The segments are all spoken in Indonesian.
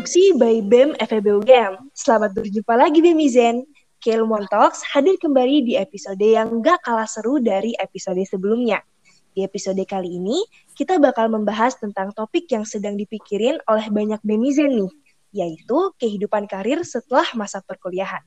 Diproduksi by BEM FEB UGM. Selamat berjumpa lagi Bemizen. Kelmon Talks hadir kembali di episode yang gak kalah seru dari episode sebelumnya. Di episode kali ini, kita bakal membahas tentang topik yang sedang dipikirin oleh banyak Bemizen nih, yaitu kehidupan karir setelah masa perkuliahan.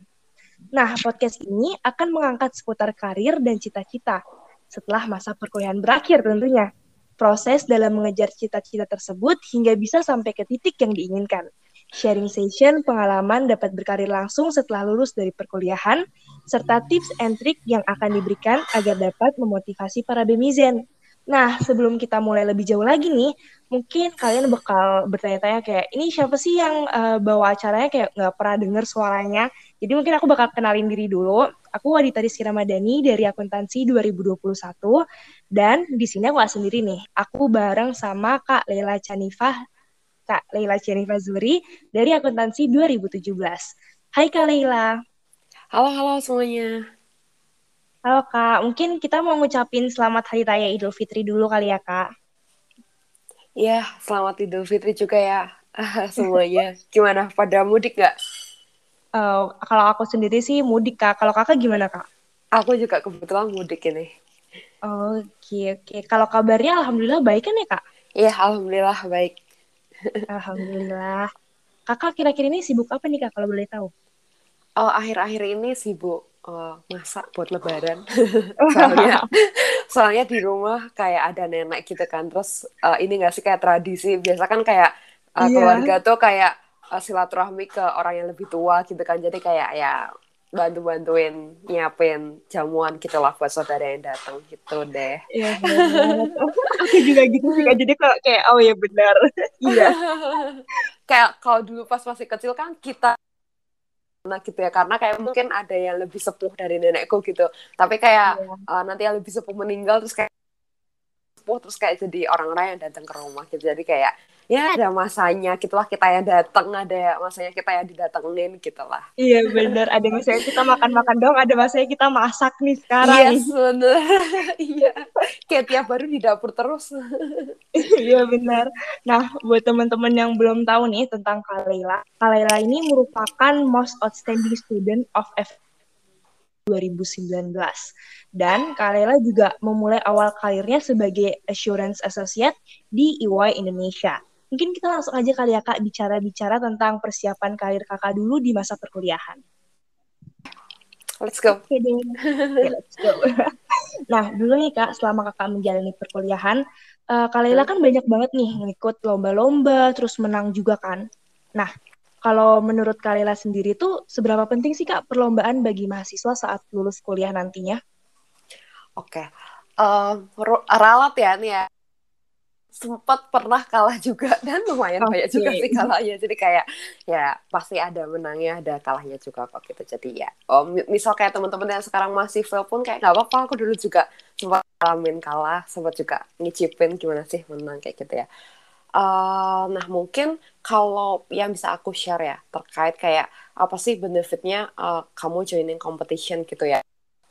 Nah, podcast ini akan mengangkat seputar karir dan cita-cita setelah masa perkuliahan berakhir tentunya proses dalam mengejar cita-cita tersebut hingga bisa sampai ke titik yang diinginkan. Sharing session pengalaman dapat berkarir langsung setelah lulus dari perkuliahan, serta tips and trick yang akan diberikan agar dapat memotivasi para bemizen. Nah, sebelum kita mulai lebih jauh lagi nih, mungkin kalian bakal bertanya-tanya kayak, ini siapa sih yang uh, bawa acaranya kayak nggak pernah denger suaranya? Jadi mungkin aku bakal kenalin diri dulu. Aku Wadita Rizky Ramadhani dari Akuntansi 2021. Dan di sini aku sendiri nih. Aku bareng sama Kak Leila Chanifah, Kak Leila Chanifah Zuri dari Akuntansi 2017. Hai Kak Leila. Halo, halo semuanya. Halo Kak, mungkin kita mau ngucapin selamat Hari Raya Idul Fitri dulu kali ya Kak. Iya, selamat Idul Fitri juga ya semuanya. Gimana, pada mudik gak? Uh, kalau aku sendiri sih mudik Kak, kalau Kakak gimana Kak? Aku juga kebetulan mudik ini. Oke, okay, oke. Okay. Kalau kabarnya Alhamdulillah baik kan ya Kak? Iya, Alhamdulillah baik. Alhamdulillah. Kakak kira-kira ini sibuk apa nih Kak kalau boleh tahu? Oh, akhir-akhir ini sibuk uh, masak buat lebaran soalnya soalnya di rumah kayak ada nenek gitu kan terus uh, ini gak sih kayak tradisi biasa kan kayak uh, yeah. keluarga tuh kayak uh, silaturahmi ke orang yang lebih tua gitu kan jadi kayak ya bantu-bantuin nyiapin jamuan gitu lah buat saudara yang datang gitu deh. Iya, aku juga gitu sih Jadi kalau kayak oh ya benar. iya. kayak kalau dulu pas masih kecil kan kita nah gitu ya karena kayak mungkin ada yang lebih sepuh dari nenekku gitu tapi kayak yeah. Iya. uh, nanti yang lebih sepuh meninggal terus kayak sepuh terus kayak jadi orang-orang yang datang ke rumah gitu jadi kayak ya ada masanya gitulah kita yang datang ada masanya kita yang didatengin gitulah iya bener. Ada masanya kita makan-makan dong ada masanya kita masak nih sekarang iya yes, bener. Iya. Kayak tiap baru di dapur terus. Iya benar nah buat teman-teman yang belum tahu nih tentang Kalela Kalela ini merupakan most outstanding student of F 2019 dan Kalela juga memulai awal karirnya sebagai assurance associate di EY Indonesia Mungkin kita langsung aja kali ya Kak bicara-bicara tentang persiapan karir Kakak dulu di masa perkuliahan. Let's go. Oke deh. Okay, let's go. nah, dulu nih Kak, selama Kakak menjalani perkuliahan, uh, Kak Laila kan banyak banget nih ngikut lomba-lomba, terus menang juga kan. Nah, kalau menurut Kak Laila sendiri tuh seberapa penting sih Kak perlombaan bagi mahasiswa saat lulus kuliah nantinya? Oke, okay. uh, ralat ya nih ya sempat pernah kalah juga. Dan lumayan okay. banyak juga sih kalahnya. Jadi kayak ya pasti ada menangnya ada kalahnya juga kok gitu. Jadi ya oh misal kayak teman-teman yang sekarang masih fail pun kayak nggak apa-apa aku dulu juga sempat ngalamin kalah sempat juga ngicipin gimana sih menang kayak gitu ya. Uh, nah mungkin kalau yang bisa aku share ya terkait kayak apa sih benefitnya uh, kamu joining competition gitu ya.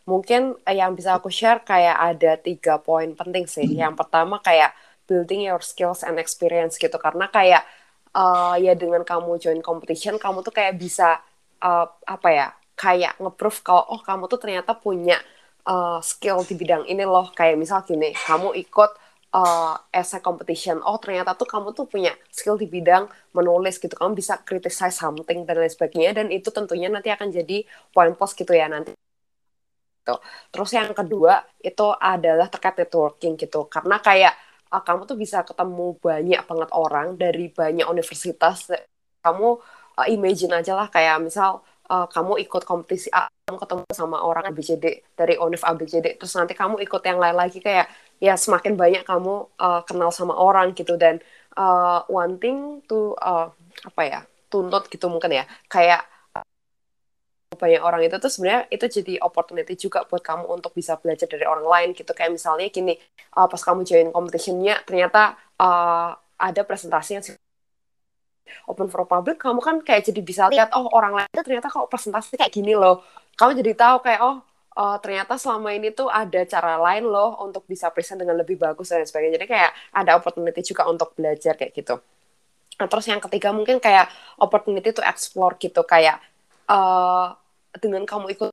Mungkin uh, yang bisa aku share kayak ada tiga poin penting sih. Yang pertama kayak building your skills and experience gitu karena kayak uh, ya dengan kamu join competition kamu tuh kayak bisa uh, apa ya kayak ngeproof kalau oh kamu tuh ternyata punya uh, skill di bidang ini loh kayak misal gini kamu ikut uh, essay competition oh ternyata tuh kamu tuh punya skill di bidang menulis gitu kamu bisa criticize something dan lain sebagainya dan itu tentunya nanti akan jadi point plus gitu ya nanti gitu. Terus yang kedua itu adalah terkait networking gitu. Karena kayak uh, kamu tuh bisa ketemu banyak banget orang dari banyak universitas. Kamu uh, imagine aja lah kayak misal uh, kamu ikut kompetisi A kamu ketemu sama orang ABCD dari univ ABCD terus nanti kamu ikut yang lain lagi kayak ya semakin banyak kamu uh, kenal sama orang gitu. Dan uh, one thing to uh, apa ya tuntut gitu mungkin ya kayak banyak orang itu tuh sebenarnya itu jadi opportunity juga buat kamu untuk bisa belajar dari orang lain gitu. Kayak misalnya gini uh, pas kamu join competitionnya ternyata uh, ada presentasi yang open for public kamu kan kayak jadi bisa lihat oh orang lain itu ternyata kok presentasi kayak gini loh. Kamu jadi tahu kayak oh uh, ternyata selama ini tuh ada cara lain loh untuk bisa present dengan lebih bagus dan sebagainya. Jadi kayak ada opportunity juga untuk belajar kayak gitu. Nah, terus yang ketiga mungkin kayak opportunity to explore gitu. Kayak uh, dengan kamu ikut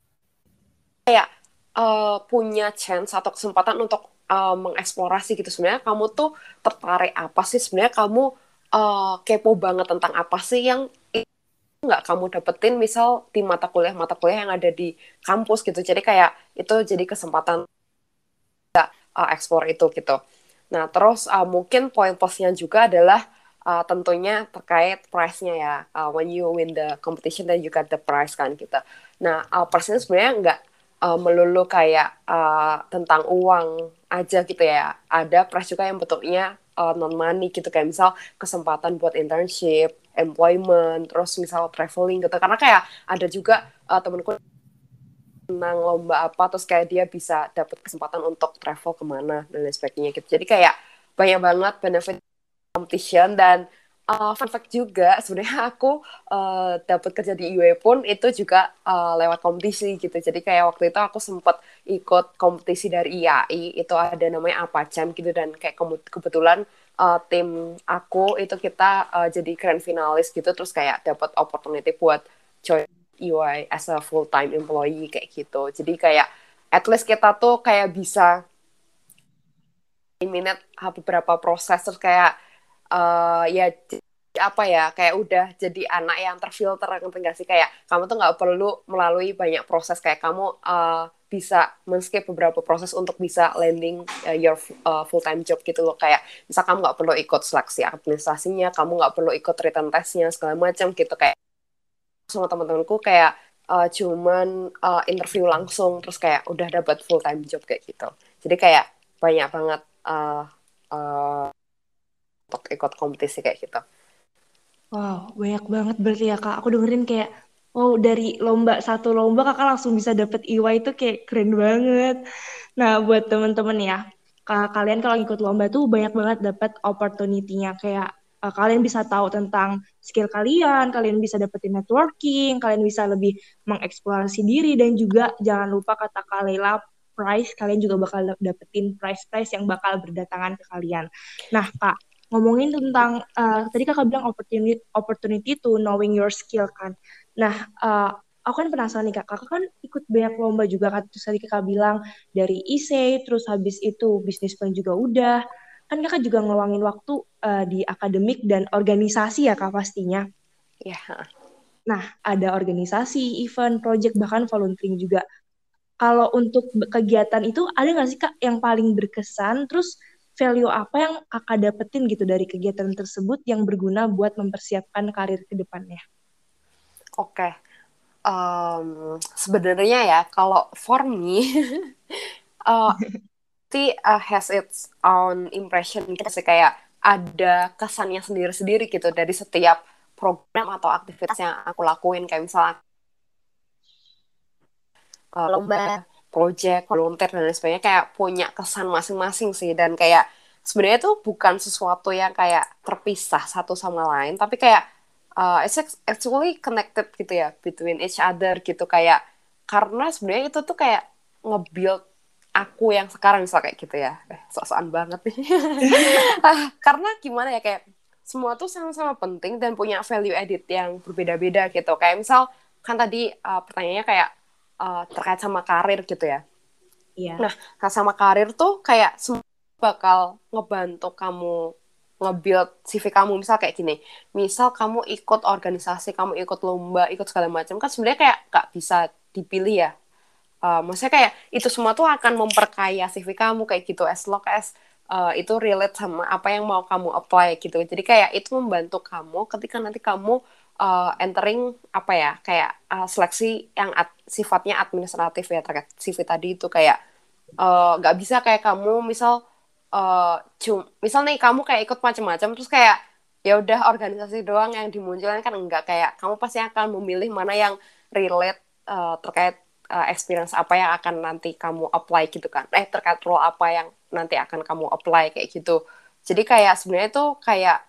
kayak uh, punya chance atau kesempatan untuk uh, mengeksplorasi gitu sebenarnya kamu tuh tertarik apa sih sebenarnya kamu uh, kepo banget tentang apa sih yang nggak kamu dapetin misal di mata kuliah mata kuliah yang ada di kampus gitu jadi kayak itu jadi kesempatan nggak uh, eksplor itu gitu nah terus uh, mungkin poin plusnya juga adalah uh, tentunya terkait price-nya ya. Uh, when you win the competition then you get the prize kan kita. Gitu. Nah, uh, price-nya sebenarnya nggak uh, melulu kayak uh, tentang uang aja gitu ya. Ada price juga yang bentuknya uh, non money gitu kayak misal kesempatan buat internship, employment, terus misal traveling gitu. Karena kayak ada juga uh, temenku menang lomba apa terus kayak dia bisa dapat kesempatan untuk travel ke mana dan lain sebagainya gitu. Jadi kayak banyak banget benefit competition dan uh, fun fact juga sebenarnya aku uh, dapat kerja di IW pun itu juga uh, lewat kompetisi gitu. Jadi kayak waktu itu aku sempat ikut kompetisi dari IAI itu ada namanya apa jam gitu. Dan kayak kebetulan uh, tim aku itu kita uh, jadi grand finalis gitu. Terus kayak dapat opportunity buat join EY as a full time employee kayak gitu. Jadi kayak at least kita tuh kayak bisa minute beberapa proses. Terus kayak uh, ya apa ya kayak udah jadi anak yang terfilter enggak sih? Kayak kamu tuh nggak perlu melalui banyak proses. Kayak kamu uh, bisa men-skip beberapa proses untuk bisa landing uh, your uh, full time job gitu loh. Kayak misal kamu nggak perlu ikut seleksi administrasinya kamu nggak perlu ikut written testnya segala macam gitu. Kayak sama teman-temanku kayak uh, cuman uh, interview langsung terus kayak udah dapat full time job kayak gitu. Jadi kayak banyak banget uh, uh, untuk ikut kompetisi kayak gitu. Wow, banyak banget berarti ya kak. Aku dengerin kayak, oh dari lomba satu lomba kakak langsung bisa dapet IWA itu kayak keren banget. Nah buat temen-temen ya, kalian kalau ikut lomba tuh banyak banget dapet opportunity-nya. Kayak uh, kalian bisa tahu tentang skill kalian, kalian bisa dapetin networking, kalian bisa lebih mengeksplorasi diri, dan juga jangan lupa kata Kak Leila, prize, kalian juga bakal dapetin prize-prize yang bakal berdatangan ke kalian. Nah Kak, ngomongin tentang uh, tadi kakak bilang opportunity opportunity to knowing your skill kan. Nah, uh, aku kan penasaran nih kak, kakak kan ikut banyak lomba juga kan. Terus tadi kakak bilang dari IC, terus habis itu bisnis plan juga udah. Kan kakak juga ngeluangin waktu uh, di akademik dan organisasi ya kak pastinya. Iya. Yeah. Nah, ada organisasi, event, project, bahkan volunteering juga. Kalau untuk kegiatan itu ada nggak sih kak yang paling berkesan? Terus value apa yang kakak dapetin gitu dari kegiatan tersebut yang berguna buat mempersiapkan karir ke depannya? Oke, okay. um, sebenarnya ya kalau for me, uh, uh, has its own impression gitu sih kayak ada kesannya sendiri-sendiri gitu dari setiap program atau aktivitas yang aku lakuin kayak misalnya uh, lomba project, volunteer dan lain sebagainya kayak punya kesan masing-masing sih. Dan kayak sebenarnya tuh bukan sesuatu yang kayak terpisah satu sama lain tapi kayak uh, it's actually connected gitu ya between each other gitu. Kayak karena sebenarnya itu tuh kayak nge-build aku yang sekarang misal kayak gitu ya. Eh, sok-sokan banget nih. Ah, karena gimana ya kayak semua tuh sama-sama penting dan punya value edit yang berbeda-beda gitu. Kayak misal kan tadi uh, pertanyaannya kayak uh, terkait sama karir gitu ya. Iya. Nah, sama karir tuh kayak bakal ngebantu kamu nge-build CV kamu misal kayak gini. Misal kamu ikut organisasi, kamu ikut lomba, ikut segala macam kan sebenarnya kayak gak bisa dipilih ya. Uh, maksudnya kayak itu semua tuh akan memperkaya CV kamu kayak gitu as long as uh, itu relate sama apa yang mau kamu apply gitu. Jadi kayak itu membantu kamu ketika nanti kamu uh, entering apa ya kayak uh, seleksi yang ad, sifatnya administratif ya terkait CV tadi itu kayak uh, nggak uh, bisa kayak kamu misal uh, cum misal nih kamu kayak ikut macam-macam terus kayak ya udah organisasi doang yang dimunculkan kan enggak kayak kamu pasti akan memilih mana yang relate uh, terkait uh, experience apa yang akan nanti kamu apply gitu kan. Eh terkait role apa yang nanti akan kamu apply kayak gitu. Jadi kayak sebenarnya itu kayak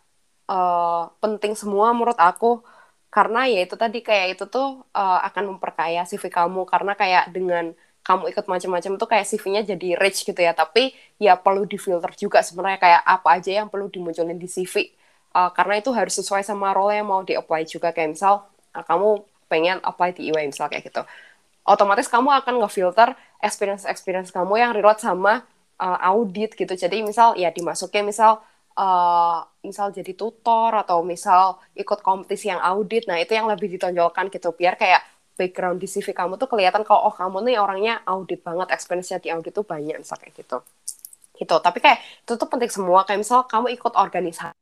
uh, penting semua menurut aku karena ya itu tadi kayak itu tuh uh, akan memperkaya CV kamu. Karena kayak dengan kamu ikut macam-macam tuh kayak CV-nya jadi rich gitu ya. Tapi ya perlu difilter juga sebenarnya. Kayak apa aja yang perlu dimunculin di CV uh, karena itu harus sesuai sama role yang mau di-apply juga. Kayak misal uh, kamu pengen apply di EY misal kayak gitu. Otomatis kamu akan ngefilter experience experience kamu yang relate sama uh, audit gitu. Jadi misal ya dimasukin misal uh, misal jadi tutor atau misal ikut kompetisi yang audit nah itu yang lebih ditonjolkan gitu. Biar kayak background di CV kamu tuh kelihatan kalau oh kamu nih orangnya audit banget experience-nya di audit tuh banyak misal kayak gitu. Gitu. Tapi kayak itu tuh penting semua. Kayak misal kamu ikut organisasi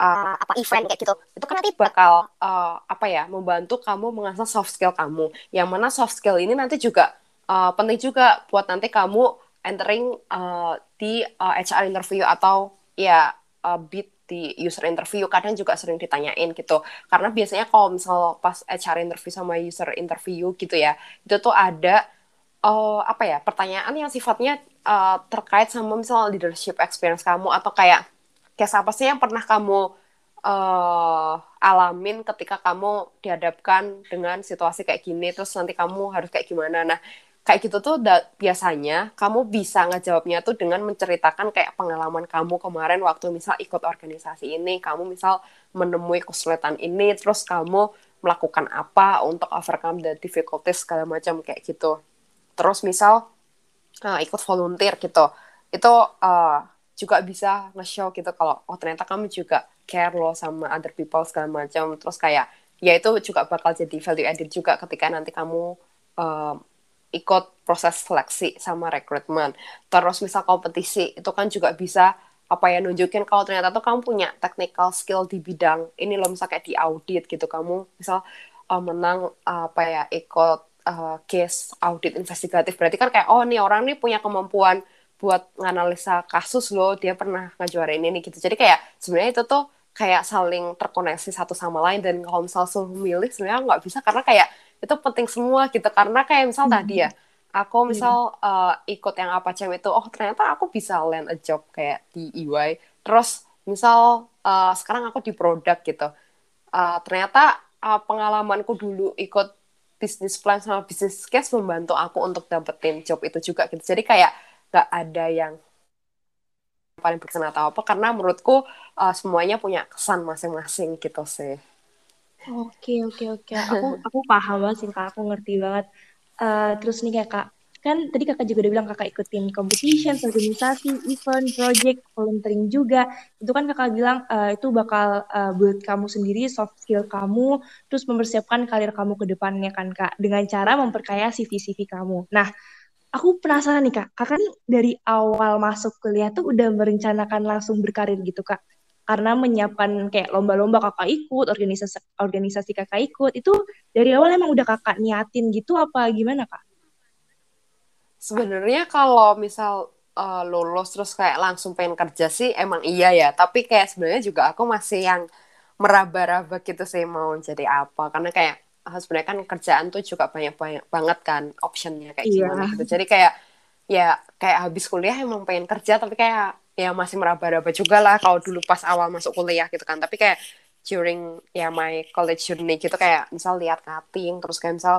uh, apa event kayak gitu itu kan nanti bakal uh, apa ya membantu kamu mengasah soft skill kamu. Yang mana soft skill ini nanti juga uh, penting juga buat nanti kamu entering uh, di uh, HR interview atau ya uh, bid di user interview kadang juga sering ditanyain gitu. Karena biasanya kalau misal pas HR interview sama user interview gitu ya itu tuh ada uh, apa ya pertanyaan yang sifatnya uh, terkait sama misal leadership experience kamu atau kayak kayak apa sih yang pernah kamu uh, alamin ketika kamu dihadapkan dengan situasi kayak gini terus nanti kamu harus kayak gimana. Nah kayak gitu tuh da, biasanya kamu bisa ngejawabnya tuh dengan menceritakan kayak pengalaman kamu kemarin waktu misal ikut organisasi ini, kamu misal menemui kesulitan ini, terus kamu melakukan apa untuk overcome the difficulties segala macam kayak gitu. Terus misal uh, ikut volunteer gitu, itu uh, juga bisa nge-show gitu kalau oh ternyata kamu juga care loh sama other people segala macam. Terus kayak ya itu juga bakal jadi value added juga ketika nanti kamu uh, ikut proses seleksi sama rekrutmen. Terus misal kompetisi itu kan juga bisa apa ya nunjukin kalau ternyata tuh kamu punya technical skill di bidang ini loh misal kayak di audit gitu. Kamu misal uh, menang uh, apa ya ikut uh, case audit investigatif. Berarti kan kayak oh nih orang nih punya kemampuan buat nganalisa kasus loh dia pernah ngajuarin ini gitu. Jadi kayak sebenarnya itu tuh kayak saling terkoneksi satu sama lain. Dan kalau misal suruh milih sebenarnya nggak bisa. Karena kayak itu penting semua gitu. Karena kayak misal hmm. tadi ya aku iya. misal uh, ikut yang apa cewek itu oh ternyata aku bisa land a job kayak di EY terus misal uh, sekarang aku di produk gitu. Uh, ternyata uh, pengalamanku dulu ikut bisnis plan sama bisnis case membantu aku untuk dapetin job itu juga gitu. Jadi kayak gak ada yang paling berkesan atau apa karena menurutku uh, semuanya punya kesan masing-masing gitu sih Oke oke oke. Aku aku paham banget sih kak. Aku ngerti banget. Uh, terus nih kayak kak, kan tadi kakak juga udah bilang kakak ikutin competition, organisasi, event, project, volunteering juga. Itu kan kakak bilang uh, itu bakal uh, buat kamu sendiri soft skill kamu, terus mempersiapkan karir kamu ke depannya kan kak, dengan cara memperkaya CV-CV kamu. Nah, aku penasaran nih kak, kakak nih dari awal masuk kuliah tuh udah merencanakan langsung berkarir gitu kak karena menyiapkan kayak lomba-lomba kakak ikut, organisasi organisasi kakak ikut, itu dari awal emang udah kakak niatin gitu apa gimana kak? Sebenarnya kalau misal uh, lulus terus kayak langsung pengen kerja sih emang iya ya, tapi kayak sebenarnya juga aku masih yang meraba-raba gitu sih mau jadi apa, karena kayak uh, sebenarnya kan kerjaan tuh juga banyak banyak banget kan optionnya kayak yeah. gimana gitu, jadi kayak ya kayak habis kuliah emang pengen kerja tapi kayak ya masih meraba-raba juga lah kalau dulu pas awal masuk kuliah gitu kan. Tapi kayak during ya my college journey gitu kayak misal lihat cutting terus kayak misal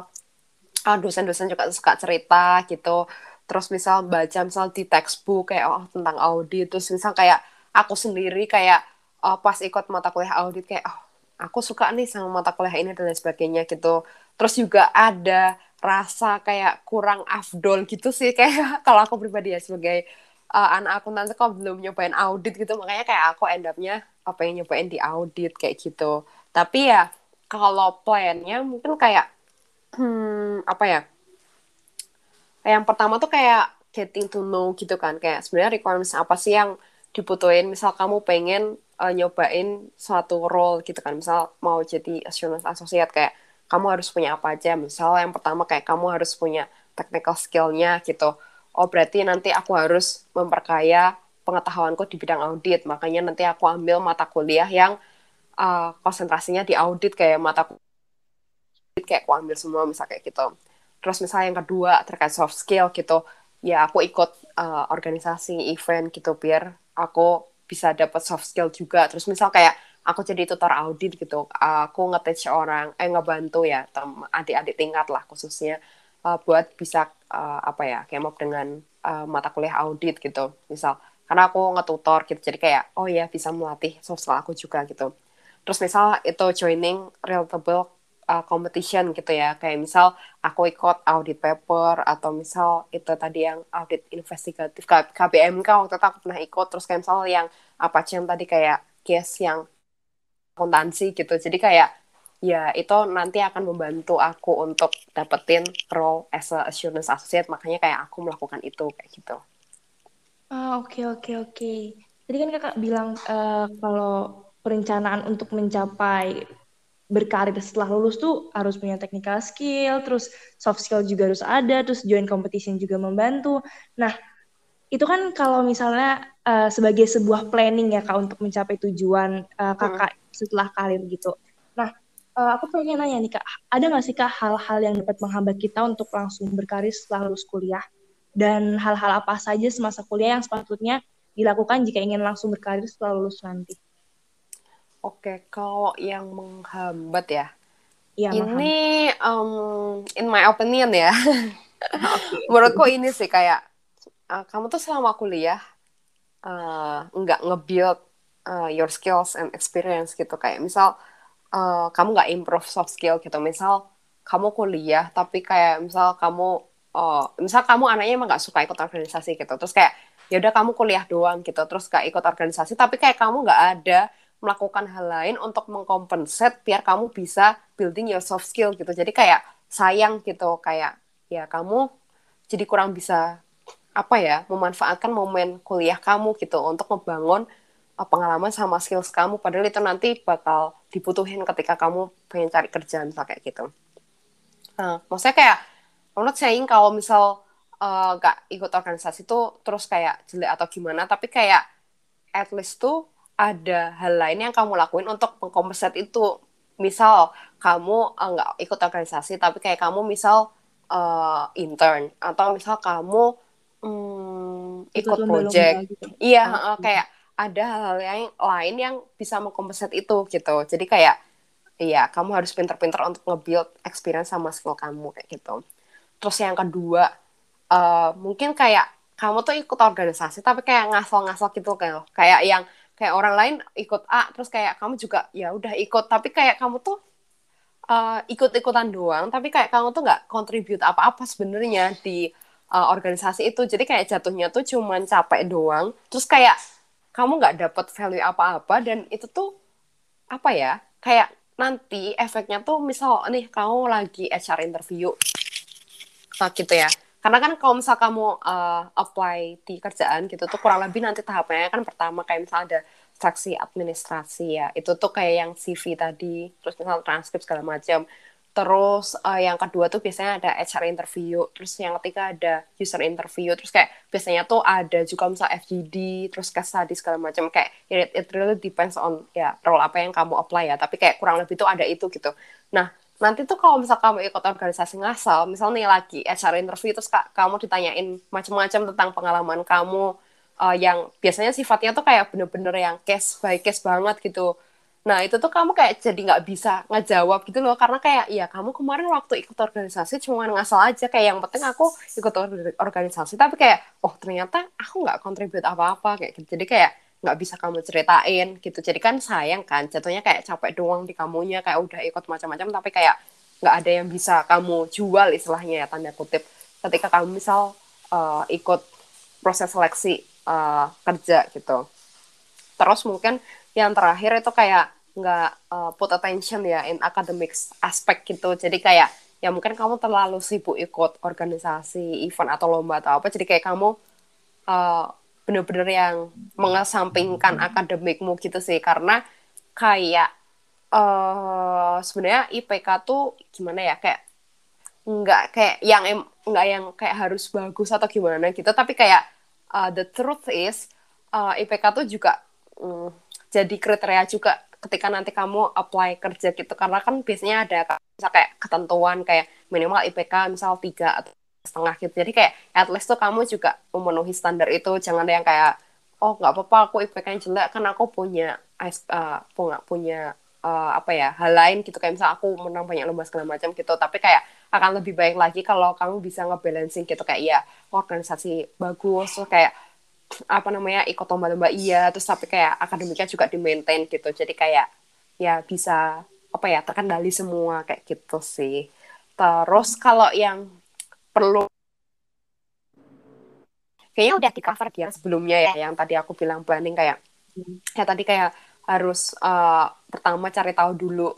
ah, dosen-dosen juga suka cerita gitu. Terus misal baca misal di textbook kayak oh tentang audit. Terus misal kayak aku sendiri kayak oh, pas ikut mata kuliah audit kayak oh aku suka nih sama mata kuliah ini dan lain sebagainya gitu. Terus juga ada rasa kayak kurang afdol gitu sih kayak kalau aku pribadi ya sebagai uh, anak akuntansi kok belum nyobain audit gitu makanya kayak aku end up-nya apa yang nyobain di audit kayak gitu. Tapi ya kalau plannya mungkin kayak hmm, apa ya? Yang pertama tuh kayak getting to know gitu kan. Kayak sebenarnya requirements apa sih yang dibutuhin? Misal kamu pengen uh, nyobain suatu role gitu kan. Misal mau jadi assurance associate kayak kamu harus punya apa aja. Misal yang pertama kayak kamu harus punya technical skillnya gitu oh berarti nanti aku harus memperkaya pengetahuanku di bidang audit. Makanya nanti aku ambil mata kuliah yang uh, konsentrasinya di audit kayak mata kuliah kayak aku ambil semua misal kayak gitu. Terus misalnya yang kedua terkait soft skill gitu. Ya aku ikut uh, organisasi event gitu biar aku bisa dapat soft skill juga. Terus misal kayak aku jadi tutor audit gitu. Aku nge orang eh ngebantu ya adik-adik tingkat lah khususnya uh, buat bisa uh, apa ya up dengan uh, mata kuliah audit gitu. Misal karena aku ngetutor gitu jadi kayak oh ya bisa melatih sosial aku juga gitu. Terus misal itu joining relatable uh, competition gitu ya. Kayak misal aku ikut audit paper atau misal itu tadi yang audit investigatif KBMK waktu itu aku pernah ikut. Terus kayak misal yang apa sih yang tadi kayak case yang akuntansi gitu. Jadi kayak ya itu nanti akan membantu aku untuk dapetin role as a assurance associate makanya kayak aku melakukan itu kayak gitu. Ah oke oke oke. Tadi kan kakak bilang uh, kalau perencanaan untuk mencapai berkarir setelah lulus tuh harus punya technical skill, terus soft skill juga harus ada, terus join competition juga membantu. Nah, itu kan kalau misalnya uh, sebagai sebuah planning ya kak untuk mencapai tujuan uh, kakak hmm. setelah karir gitu. Uh, aku pengen nanya nih kak, ada nggak sih kak hal-hal yang dapat menghambat kita untuk langsung berkarir setelah lulus kuliah? Dan hal-hal apa saja semasa kuliah yang sepatutnya dilakukan jika ingin langsung berkarir setelah lulus nanti? Oke, kalau yang menghambat ya, ya ini um, in my opinion ya, okay. menurutku ini sih kayak uh, kamu tuh selama kuliah uh, nggak nge-build uh, your skills and experience gitu kayak misal uh, kamu nggak improve soft skill gitu. Misal kamu kuliah tapi kayak misal kamu uh, misal kamu anaknya emang nggak suka ikut organisasi gitu. Terus kayak ya udah kamu kuliah doang gitu. Terus gak ikut organisasi tapi kayak kamu nggak ada melakukan hal lain untuk mengkompensat biar kamu bisa building your soft skill gitu. Jadi kayak sayang gitu kayak ya kamu jadi kurang bisa apa ya memanfaatkan momen kuliah kamu gitu. Untuk membangun pengalaman sama skills kamu. Padahal itu nanti bakal dibutuhin ketika kamu pengen cari kerjaan kayak gitu. Nah, maksudnya kayak menurut saying kalau misal uh, gak ikut organisasi tuh terus kayak jelek atau gimana tapi kayak at least tuh ada hal lain yang kamu lakuin untuk mengkompensat itu misal kamu uh, nggak ikut organisasi tapi kayak kamu misal uh, intern atau misal kamu um, ikut, ikut project gitu. iya uh, kayak ada hal-hal yang lain yang bisa mengkompensat itu gitu. Jadi kayak iya kamu harus pinter-pinter untuk nge-build experience sama skill kamu kayak gitu. Terus yang kedua uh, mungkin kayak kamu tuh ikut organisasi tapi kayak ngasal-ngasal gitu kayak kayak yang kayak orang lain ikut A terus kayak kamu juga ya udah ikut. Tapi kayak kamu tuh uh, ikut-ikutan doang tapi kayak kamu tuh nggak contribute apa-apa sebenarnya di uh, organisasi itu. Jadi kayak jatuhnya tuh cuman capek doang. Terus kayak kamu nggak dapat value apa-apa dan itu tuh apa ya kayak nanti efeknya tuh misal nih kamu lagi HR interview gitu ya. Karena kan kalau misal kamu uh, apply di kerjaan gitu tuh kurang lebih nanti tahapnya kan pertama kayak misal ada saksi administrasi ya itu tuh kayak yang CV tadi terus misal transkrip segala macam terus uh, yang kedua tuh biasanya ada HR interview. Terus yang ketiga ada user interview. Terus kayak biasanya tuh ada juga misal FGD terus case study segala macam. Kayak it, it really depends on ya role apa yang kamu apply ya. Tapi kayak kurang lebih tuh ada itu gitu. Nah nanti tuh kalau misal kamu ikut organisasi ngasal misal nih lagi HR interview terus kak, kamu ditanyain macam-macam tentang pengalaman kamu uh, yang biasanya sifatnya tuh kayak bener-bener yang case by case banget gitu Nah itu tuh kamu kayak jadi nggak bisa ngejawab gitu loh karena kayak ya kamu kemarin waktu ikut organisasi cuma ngasal aja kayak yang penting aku ikut organisasi. Tapi kayak oh ternyata aku nggak kontribut apa-apa kayak gitu. Jadi kayak nggak bisa kamu ceritain gitu. Jadi kan sayang kan jatuhnya kayak capek doang di kamunya kayak udah ikut macam-macam tapi kayak nggak ada yang bisa kamu jual istilahnya ya tanda kutip. Ketika kamu misal uh, ikut proses seleksi uh, kerja gitu. Terus mungkin yang terakhir itu kayak nggak uh, put attention ya in academics aspek gitu. Jadi kayak ya mungkin kamu terlalu sibuk ikut organisasi event atau lomba atau apa jadi kayak kamu uh, bener-bener yang mengesampingkan akademikmu gitu sih. Karena kayak uh, sebenarnya IPK tuh gimana ya kayak nggak kayak yang nggak yang kayak harus bagus atau gimana gitu. Tapi kayak uh, the truth is uh, IPK tuh juga um, jadi kriteria juga ketika nanti kamu apply kerja gitu karena kan biasanya ada misal kayak ketentuan kayak minimal IPK misal tiga atau setengah gitu. Jadi kayak at least tuh kamu juga memenuhi standar itu. Jangan ada yang kayak oh nggak apa-apa aku IPK-nya jelek kan aku punya uh, punya punya uh, apa ya hal lain gitu. Kayak misal aku menang banyak lomba segala macam gitu. Tapi kayak akan lebih baik lagi kalau kamu bisa ngebalancing gitu. Kayak ya organisasi bagus. Kayak apa namanya ikut lomba-lomba iya. Terus tapi kayak akademiknya juga di maintain gitu. Jadi kayak ya bisa apa ya terkendali semua kayak gitu sih. Terus kalau yang perlu kayaknya udah di cover ya sebelumnya ya yang tadi aku bilang planning kayak ya tadi kayak harus uh, pertama cari tahu dulu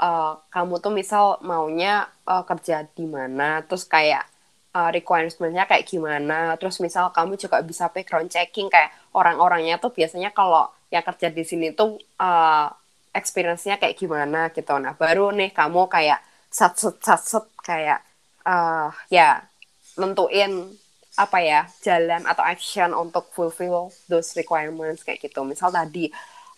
uh, kamu tuh misal maunya uh, kerja di mana. Terus kayak uh, requirement-nya kayak gimana. Terus misal kamu juga bisa background checking kayak orang-orangnya tuh biasanya kalau yang kerja di sini tuh uh, experience-nya kayak gimana gitu. Nah baru nih kamu kayak satset kayak uh, ya nentuin apa ya jalan atau action untuk fulfill those requirements kayak gitu. Misal tadi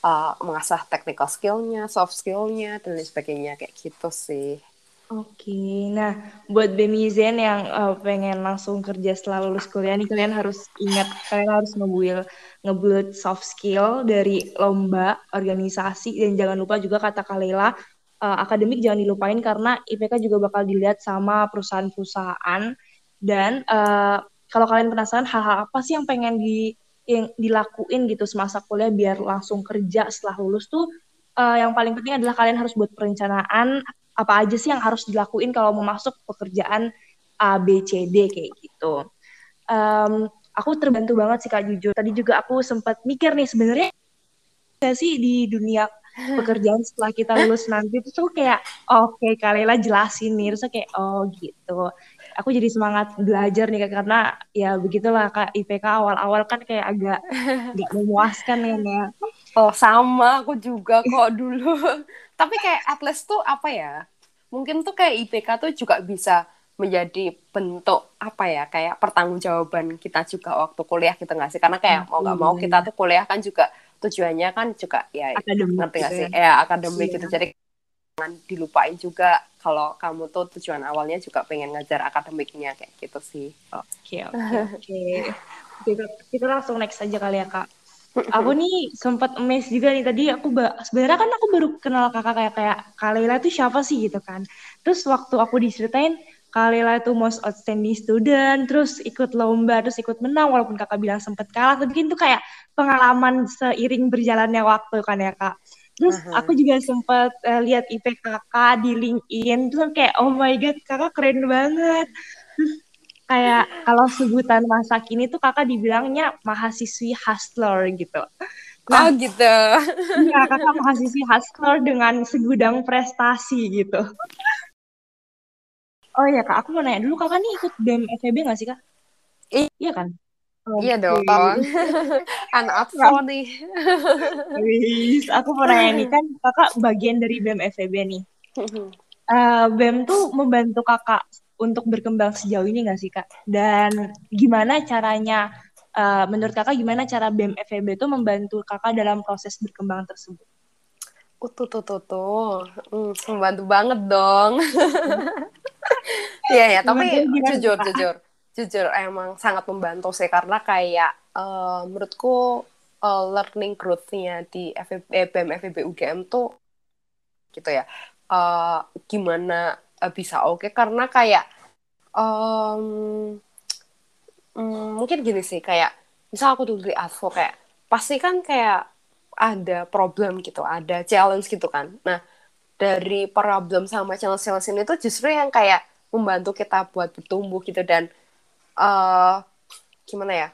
uh, mengasah technical skillnya soft skillnya dan lain sebagainya kayak gitu sih Oke, nah buat Bemizen yang uh, pengen langsung kerja setelah lulus kuliah nih kalian harus ingat kalian harus ngebuild ngebuild soft skill dari lomba, organisasi dan jangan lupa juga kata Kalela uh, akademik jangan dilupain karena IPK juga bakal dilihat sama perusahaan-perusahaan. Dan uh, kalau kalian penasaran hal-hal apa sih yang pengen di yang dilakuin gitu semasa kuliah biar langsung kerja setelah lulus tuh uh, yang paling penting adalah kalian harus buat perencanaan apa aja sih yang harus dilakuin kalau mau masuk pekerjaan A B C D kayak gitu. Um, aku terbantu banget sih kak jujur. Tadi juga aku sempat mikir nih sebenarnya sih di dunia pekerjaan setelah kita lulus nanti itu tuh kayak oke okay, Kalela jelasin nih terus kayak oh gitu aku jadi semangat belajar nih karena ya begitulah kak IPK awal-awal kan kayak agak nggak memuaskan ya Nia. oh sama aku juga kok dulu tapi kayak atlas tuh apa ya? Mungkin tuh kayak IPK tuh juga bisa menjadi bentuk apa ya? Kayak pertanggungjawaban kita juga waktu kuliah gitu nggak sih? Karena kayak mau nggak mau kita tuh kuliah kan juga tujuannya kan juga ya akademik ngerti gak gitu sih? ya, ya akademik iya. gitu jadi jangan dilupain juga kalau kamu tuh tujuan awalnya juga pengen ngajar akademiknya kayak gitu sih. Oke oke oke. Kita langsung next aja kali ya kak aku nih sempat emes juga nih tadi aku sebenarnya kan aku baru kenal kakak kayak kayak Kalela itu siapa sih gitu kan terus waktu aku diceritain Kalela itu most outstanding student, terus ikut lomba, terus ikut menang, walaupun kakak bilang sempet kalah, tapi itu kayak pengalaman seiring berjalannya waktu kan ya kak. Terus uh-huh. aku juga sempet uh, lihat IP kakak di LinkedIn, terus kayak oh my god kakak keren banget. Terus kayak kalau sebutan masa kini tuh kakak dibilangnya mahasiswi hustler gitu. Nah, oh gitu. Iya kakak mahasiswi hustler dengan segudang prestasi gitu. Oh iya kak, aku mau nanya dulu kakak nih ikut BEM FEB nggak sih kak? I iya kan? Okay. Iya dong, anak apa nih. Wis, aku mau nanya nih kan kakak bagian dari BEM FEB nih. Uh, BEM tuh membantu kakak untuk berkembang sejauh ini nggak sih kak? Dan gimana caranya, uh, menurut kakak gimana cara BEM FEB itu membantu kakak dalam proses berkembang tersebut? Uh, tuh tuh tuh tuh, hmm, membantu banget dong. Iya ya, tapi jujur jujur jujur emang sangat membantu sih karena kayak uh, menurutku uh, learning growth-nya di FEB, BEM FEB UGM tuh gitu ya. Uh, gimana bisa oke okay? karena kayak um, um, mungkin gini sih kayak misal aku dulu di Advo kayak pasti kan kayak ada problem gitu, ada challenge gitu kan. Nah, dari problem sama challenge-challenge ini tuh justru yang kayak membantu kita buat bertumbuh gitu dan uh, gimana ya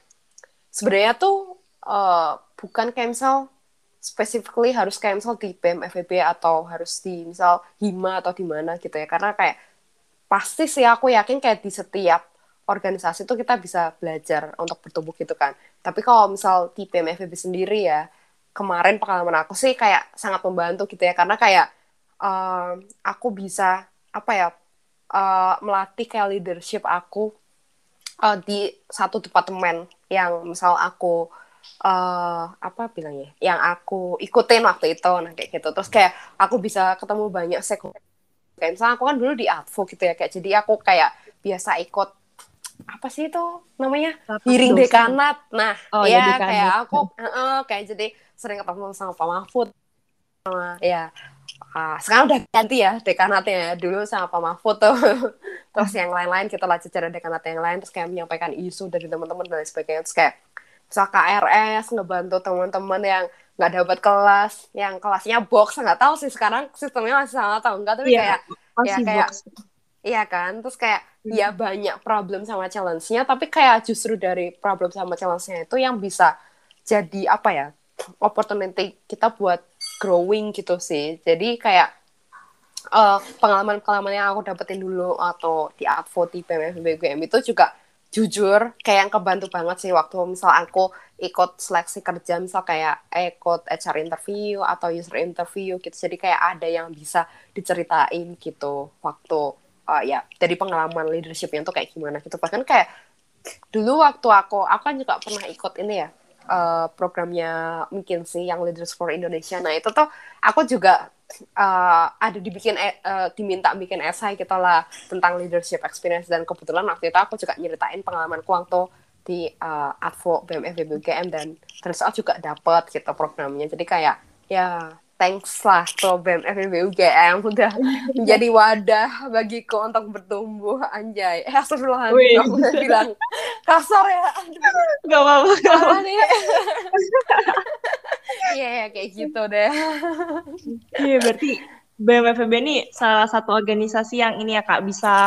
sebenarnya tuh uh, bukan kayak misal specifically harus kayak misal di BEM FEB atau harus di misal HIMA atau di mana gitu ya. Karena kayak pasti sih aku yakin kayak di setiap organisasi tuh kita bisa belajar untuk bertumbuh gitu kan. Tapi kalau misal di BEM FEB sendiri ya kemarin pengalaman aku sih kayak sangat membantu gitu ya. Karena kayak uh, aku bisa apa ya uh, melatih kayak leadership aku uh, di satu departemen yang misal aku uh, apa bilangnya? Yang aku ikutin waktu itu nah kayak gitu. Terus kayak aku bisa ketemu banyak sekunder kayak misalnya aku kan dulu di advo gitu ya kayak jadi aku kayak biasa ikut apa sih itu namanya? Hiring dekanat. Nah oh, ya, ya kayak aku uh, uh, kayak jadi sering ketemu sama Pak Mahfud. Sama ya uh, sekarang udah ganti ya dekanatnya ya. dulu sama Pak Mahfud tuh. Terus yang lain-lain kita lanjut cara dekanat yang lain terus kayak menyampaikan isu dari teman-teman dan sebagainya. Terus kayak KRS ngebantu teman-teman yang nggak dapat kelas yang kelasnya box nggak tahu sih sekarang sistemnya masih sama atau enggak tapi yeah, kayak ya kayak box. iya kan terus kayak hmm. ya banyak problem sama challenge-nya tapi kayak justru dari problem sama challenge-nya itu yang bisa jadi apa ya opportunity kita buat growing gitu sih jadi kayak uh, pengalaman-pengalaman yang aku dapetin dulu atau di Advo di BMFBGM itu juga jujur kayak yang kebantu banget sih waktu misal aku ikut seleksi kerja misal kayak ikut HR interview atau user interview gitu. Jadi kayak ada yang bisa diceritain gitu waktu uh, ya dari pengalaman leadershipnya tuh kayak gimana gitu. Bahkan kayak dulu waktu aku aku kan juga pernah ikut ini ya uh, programnya mungkin sih yang Leaders for Indonesia. Nah itu tuh aku juga uh, ada dibikin uh, diminta bikin esai gitu lah tentang leadership experience. Dan kebetulan waktu itu aku juga nyeritain pengalaman waktu di uh, Advo BMF BBGM dan terus aku juga dapet gitu programnya. Jadi kayak ya thanks lah ke BMF BBGM udah menjadi wadah bagiku untuk bertumbuh anjay eh astagfirullahaladzim aku udah bilang kasar ya gak apa-apa gak apa-apa Iya, yeah, kayak gitu deh. Iya, yeah, berarti BMFB ini salah satu organisasi yang ini ya Kak bisa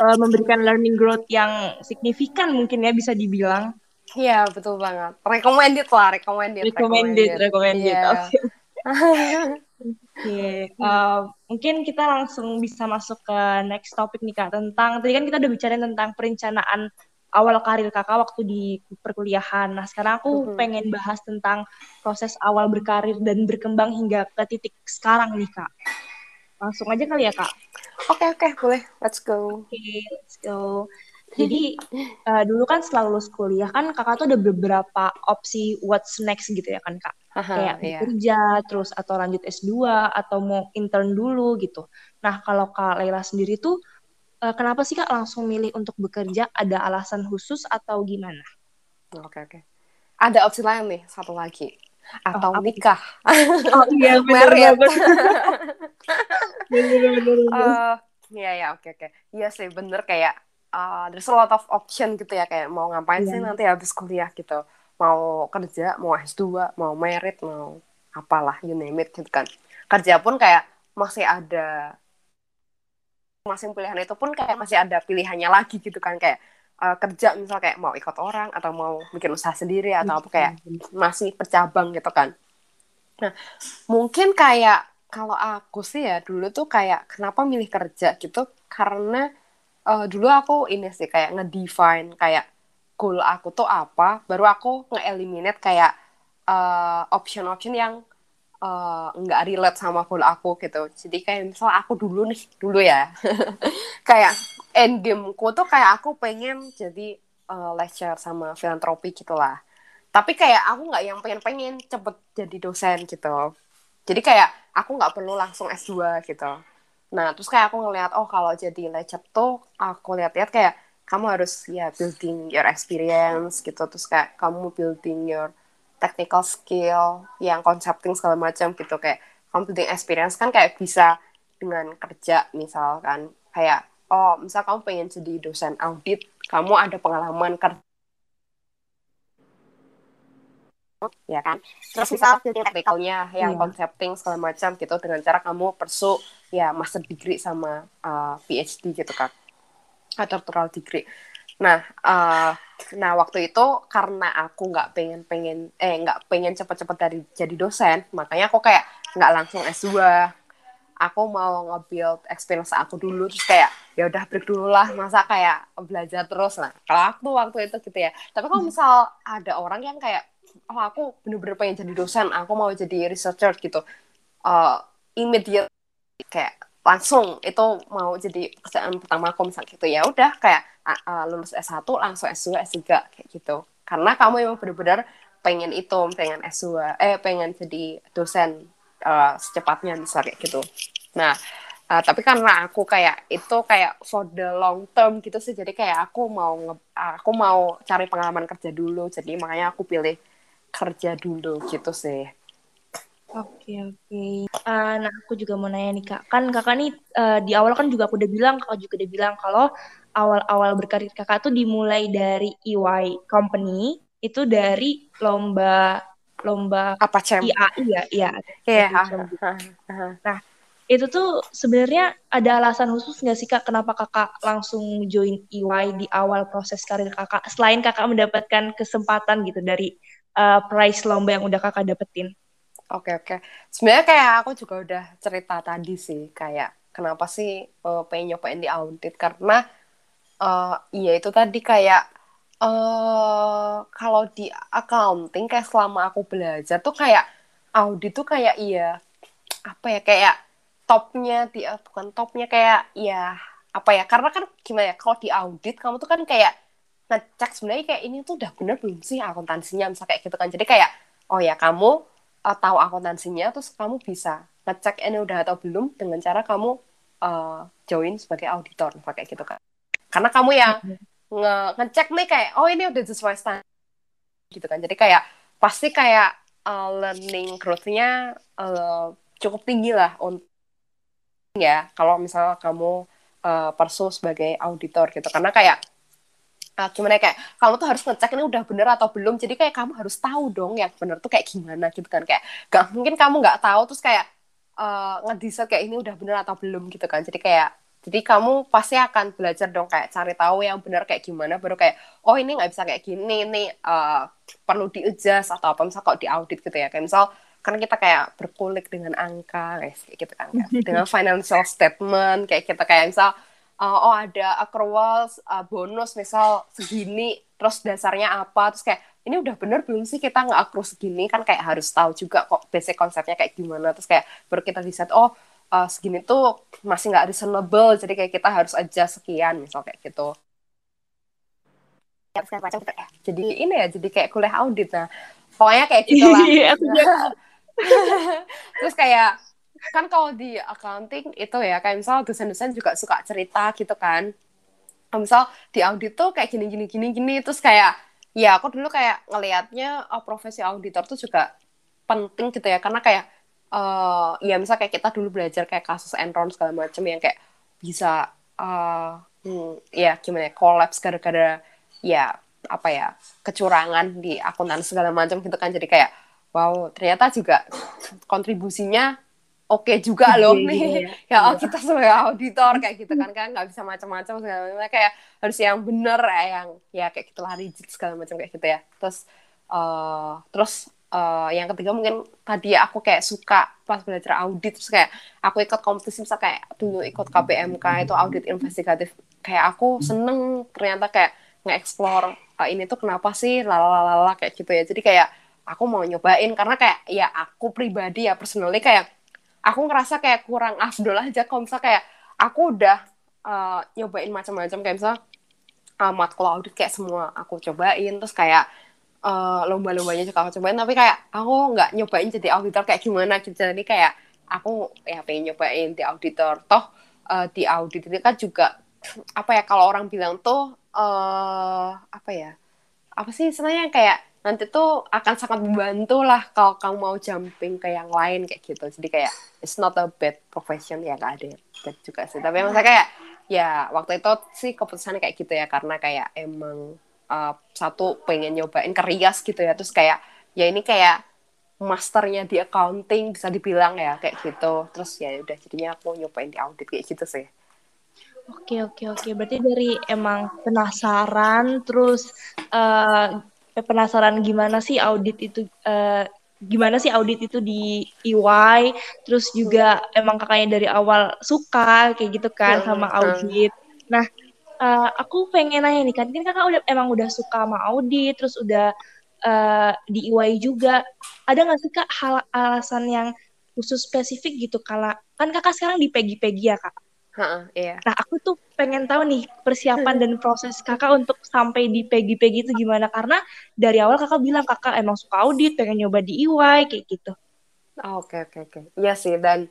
uh, memberikan learning growth yang signifikan mungkin ya bisa dibilang. Iya, yeah, betul banget. Recommended lah, recommended. Recommended, recommended. Yeah. Oke. Okay. Okay. uh, eh, mungkin kita langsung bisa masuk ke next topic nih Kak tentang tadi kan kita udah bicara tentang perencanaan awal karir kakak waktu di perkuliahan. Nah, sekarang aku mm -hmm. pengen bahas tentang proses awal berkarir dan berkembang hingga ke titik sekarang nih, Kak. Langsung aja kali ya, Kak? Oke, okay, oke, okay, boleh. Let's go. Oke, okay, let's go. Jadi, uh, dulu kan setelah lulus kuliah kan kakak tuh ada beberapa opsi what's next gitu ya kan, Kak? Aha, Kayak iya. kerja, terus atau lanjut S2, atau mau intern dulu gitu. Nah, kalau Kak Leila sendiri tuh uh, kenapa sih kak langsung milih untuk bekerja? Ada alasan khusus atau gimana? Oke okay, oke. Okay. Ada opsi lain nih satu lagi atau oh, nikah. Oh iya benar benar. uh, Iya ya oke oke. Iya sih bener kayak uh, there's a lot of option gitu ya kayak mau ngapain yeah. sih iya. nanti habis kuliah gitu. Mau kerja, mau S2, mau merit, mau apalah you name it gitu kan. Kerja pun kayak masih ada masing pilihan itu pun kayak masih ada pilihannya lagi gitu kan kayak uh, kerja misal kayak mau ikut orang atau mau bikin usaha sendiri atau apa kayak masih bercabang gitu kan nah mungkin kayak kalau aku sih ya dulu tuh kayak kenapa milih kerja gitu karena uh, dulu aku ini sih kayak ngedefine kayak goal aku tuh apa baru aku nge-eliminate kayak uh, option-option yang uh, nggak relate sama goal aku gitu. Jadi kayak misal aku dulu nih dulu ya. Kayak end gameku tuh kayak aku pengen jadi uh, lecturer sama filantropi gitulah. Tapi kayak aku nggak yang pengen-pengen cepet jadi dosen gitu. Jadi kayak aku nggak perlu langsung S2 gitu nah terus kayak aku ngeliat oh kalau jadi lecturer tuh aku lihat-lihat kayak kamu harus ya building your experience gitu. Terus kayak kamu building your technical skill yang concepting segala macam gitu. Kayak computing experience kan kayak bisa dengan kerja misalkan. Kayak oh misal kamu pengen jadi dosen audit kamu ada pengalaman kerja ya kan terus misal jadi technicalnya yang yeah. concepting segala macam gitu dengan cara kamu persu ya master degree sama uh, PhD gitu kan atau doctoral degree nah uh, Nah waktu itu karena aku nggak pengen pengen eh nggak pengen cepet-cepet dari jadi dosen, makanya aku kayak nggak langsung S2. Aku mau nge-build experience aku dulu terus kayak ya udah break dulu lah masa kayak belajar terus lah. Kalau aku waktu itu gitu ya. Tapi kalau misal ada orang yang kayak oh aku bener-bener pengen jadi dosen, aku mau jadi researcher gitu. Uh, immediate kayak langsung. Itu mau jadi pekerjaan pertama aku misalnya gitu. Ya udah kayak uh, lulus S1 langsung S2 S3 kayak gitu. Karena kamu emang benar-benar pengen itu pengen S2 eh pengen jadi dosen uh, secepatnya misalnya kayak gitu. Nah uh, tapi karena aku kayak itu kayak for the long term gitu sih. Jadi kayak aku mau aku mau cari pengalaman kerja dulu. Jadi makanya aku pilih kerja dulu gitu sih. Oke oke. Uh, nah aku juga mau nanya nih kak, kan kakak nih uh, di awal kan juga aku udah bilang, kakak juga udah bilang kalau awal-awal berkarir kakak tuh dimulai dari EY company itu dari lomba lomba apa cem? IAI ya iya yeah. nah itu tuh sebenarnya ada alasan khusus nggak sih kak kenapa kakak langsung join EY di awal proses karir kakak selain kakak mendapatkan kesempatan gitu dari uh, prize lomba yang udah kakak dapetin. Oke oke. Sebenarnya kayak aku juga udah cerita tadi sih kayak kenapa sih uh, pengen nyobain di audit? Karena uh, iya itu tadi kayak uh, kalau di accounting kayak selama aku belajar tuh kayak audit tuh kayak iya apa ya kayak topnya di bukan topnya kayak ya apa ya? Karena kan gimana ya kalau di audit kamu tuh kan kayak ngecek sebenarnya kayak ini tuh udah bener belum sih akuntansinya misal kayak gitu kan. Jadi kayak oh ya kamu uh, tahu akuntansinya terus kamu bisa ngecek ini udah atau belum dengan cara kamu uh, join sebagai auditor pakai gitu kan. Karena kamu yang nge ngecek nih kayak oh ini udah sesuai standar gitu kan. Jadi kayak pasti kayak uh, learning growth-nya uh, cukup tinggi lah untuk ya kalau misalnya kamu uh, persu sebagai auditor gitu. Karena kayak uh, gimana ya, kayak kamu tuh harus ngecek ini udah bener atau belum? Jadi kayak kamu harus tahu dong yang bener tuh kayak gimana gitu kan? Kayak gak mungkin kamu nggak tahu terus kayak uh, ngedesert kayak ini udah bener atau belum gitu kan? Jadi kayak jadi kamu pasti akan belajar dong kayak cari tahu yang benar kayak gimana baru kayak oh ini nggak bisa kayak gini ini uh, perlu di adjust atau apa misal kok di audit gitu ya. Kayak misal kan kita kayak berkulik dengan angka guys kayak gitu kan dengan financial statement kayak kita kayak misal uh, oh ada accruals uh, bonus misal segini terus dasarnya apa? Terus kayak ini udah bener belum sih kita nggak accrue segini? Kan kayak harus tahu juga kok basic konsepnya kayak gimana. Terus kayak baru kita bisa oh uh, segini tuh masih nggak reasonable jadi kayak kita harus aja sekian misal kayak gitu. Ya, jadi ini ya jadi kayak kuliah audit. Nah pokoknya kayak gitu lah. Iya, terus kayak kan kalau di accounting itu ya kayak misal dosen-dosen juga suka cerita gitu kan. Misal di audit tuh kayak gini gini gini gini terus kayak ya aku dulu kayak ngelihatnya oh, profesi auditor tuh juga penting gitu ya. Karena kayak uh, ya misal kayak kita dulu belajar kayak kasus Enron segala macam yang kayak bisa uh, hmm, ya gimana ya kolaps gara-gara ya apa ya kecurangan di akuntan segala macam gitu kan. Jadi kayak wow ternyata juga kontribusinya oke okay juga loh iya, nih iya, ya oh, kita sebagai auditor kayak gitu kan kan nggak bisa macam-macam segala macam. Kayak harus yang bener ya yang ya kayak gitulah rigid segala macam kayak gitu ya. Terus uh, terus uh, yang ketiga mungkin tadi aku kayak suka pas belajar audit terus kayak aku ikut kompetisi misal kayak dulu ikut KPMK itu audit investigatif. Kayak aku seneng ternyata kayak nge-explore uh, ini tuh kenapa sih lalalala kayak gitu ya. Jadi kayak aku mau nyobain karena kayak ya aku pribadi ya personally kayak aku ngerasa kayak kurang afdol aja. Kalau misalnya kayak aku udah uh, nyobain macam-macam kayak misalnya uh, matkul audit kayak semua aku cobain terus kayak uh, lomba-lombanya juga aku cobain. Tapi kayak aku nggak nyobain jadi auditor kayak gimana gitu. Jadi kayak aku ya pengen nyobain di auditor. Toh uh, di audit itu kan juga apa ya kalau orang bilang tuh uh, apa ya apa sih sebenarnya kayak nanti tuh akan sangat membantu lah kalau kamu mau jumping ke yang lain kayak gitu. Jadi kayak it's not a bad profession ya gak ada bad juga sih. Tapi emang saya kayak ya waktu itu sih keputusannya kayak gitu ya karena kayak emang uh, satu pengen nyobain ke gitu ya. Terus kayak ya ini kayak masternya di accounting bisa dibilang ya kayak gitu. Terus ya udah jadinya aku nyobain di audit kayak gitu sih. Oke oke oke. Berarti dari emang penasaran terus uh, penasaran gimana sih audit itu uh, gimana sih audit itu di EY terus juga emang kakaknya dari awal suka kayak gitu kan sama audit. Nah uh, aku pengen nanya nih kan kan kakak udah emang udah suka sama audit terus udah uh, di EY juga. Ada nggak sih kak hal alasan yang khusus spesifik gitu? Kalau kan kakak sekarang di pegi-pegi ya kak? Ha, iya. Nah, aku tuh pengen tahu nih persiapan dan proses kakak untuk sampai di pegi-pegi itu gimana karena dari awal kakak bilang kakak emang suka audit, pengen nyoba di EY kayak gitu. Oke oke oke. Iya sih dan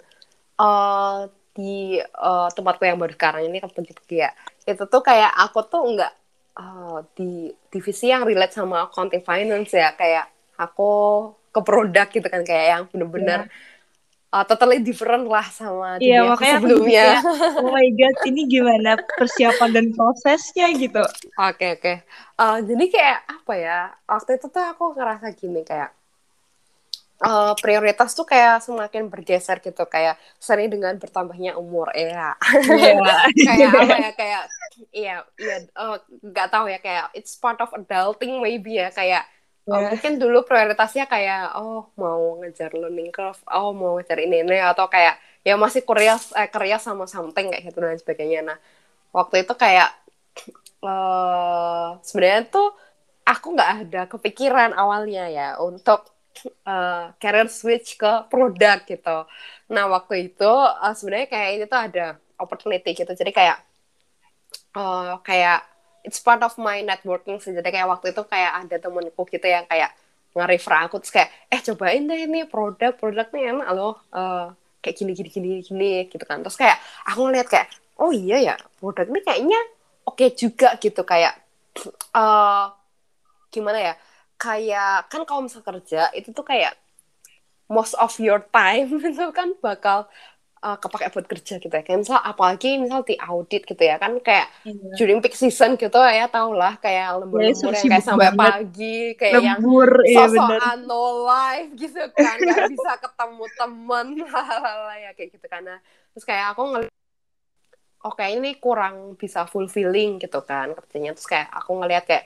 uh, di uh, tempatku yang baru sekarang ini kan pegi-pegi ya. Itu tuh kayak aku tuh nggak uh, di divisi yang relate sama accounting finance ya kayak aku ke produk gitu kan kayak yang bener-bener yeah uh, totally different lah sama iya, dunia makanya sebelumnya. Kayak, oh my god, ini gimana persiapan dan prosesnya gitu? Oke okay, oke. Okay. Uh, jadi kayak apa ya? Waktu itu tuh aku ngerasa gini kayak uh, prioritas tuh kayak semakin bergeser gitu kayak sering dengan bertambahnya umur ya. Yeah. kayak apa ya kayak iya iya uh, nggak tahu ya kayak it's part of adulting maybe ya kayak yeah. Oh, mungkin dulu prioritasnya kayak oh mau ngejar learning curve oh mau ngejar ini ini atau kayak ya masih kuliah eh, kerja sama something kayak gitu dan sebagainya. Nah waktu itu kayak uh, sebenarnya tuh aku nggak ada kepikiran awalnya ya untuk uh, career switch ke produk gitu. Nah waktu itu uh, sebenarnya kayak ini tuh ada opportunity gitu. Jadi kayak uh, kayak it's part of my networking sih. Jadi kayak waktu itu kayak ada temenku gitu yang kayak nge-refer aku terus kayak eh cobain deh ini produk produk nih enak loh uh, kayak gini gini gini gini gitu kan. Terus kayak aku ngeliat kayak oh iya ya produk ini kayaknya oke okay juga gitu. Kayak uh, gimana ya kayak kan kalau misal kerja itu tuh kayak most of your time itu kan bakal uh, kepake buat kerja gitu ya. Kayak misal apalagi misal di audit gitu ya kan kayak yeah. during peak season gitu ya tau lah kayak lembur-lembur yeah, yang kayak sampai banget. pagi kayak lembur, yang iya, sosokan no life gitu kan nggak bisa ketemu temen ya kayak gitu karena terus kayak aku ngeliat oke okay, ini kurang bisa fulfilling gitu kan kerjanya terus kayak aku ngeliat kayak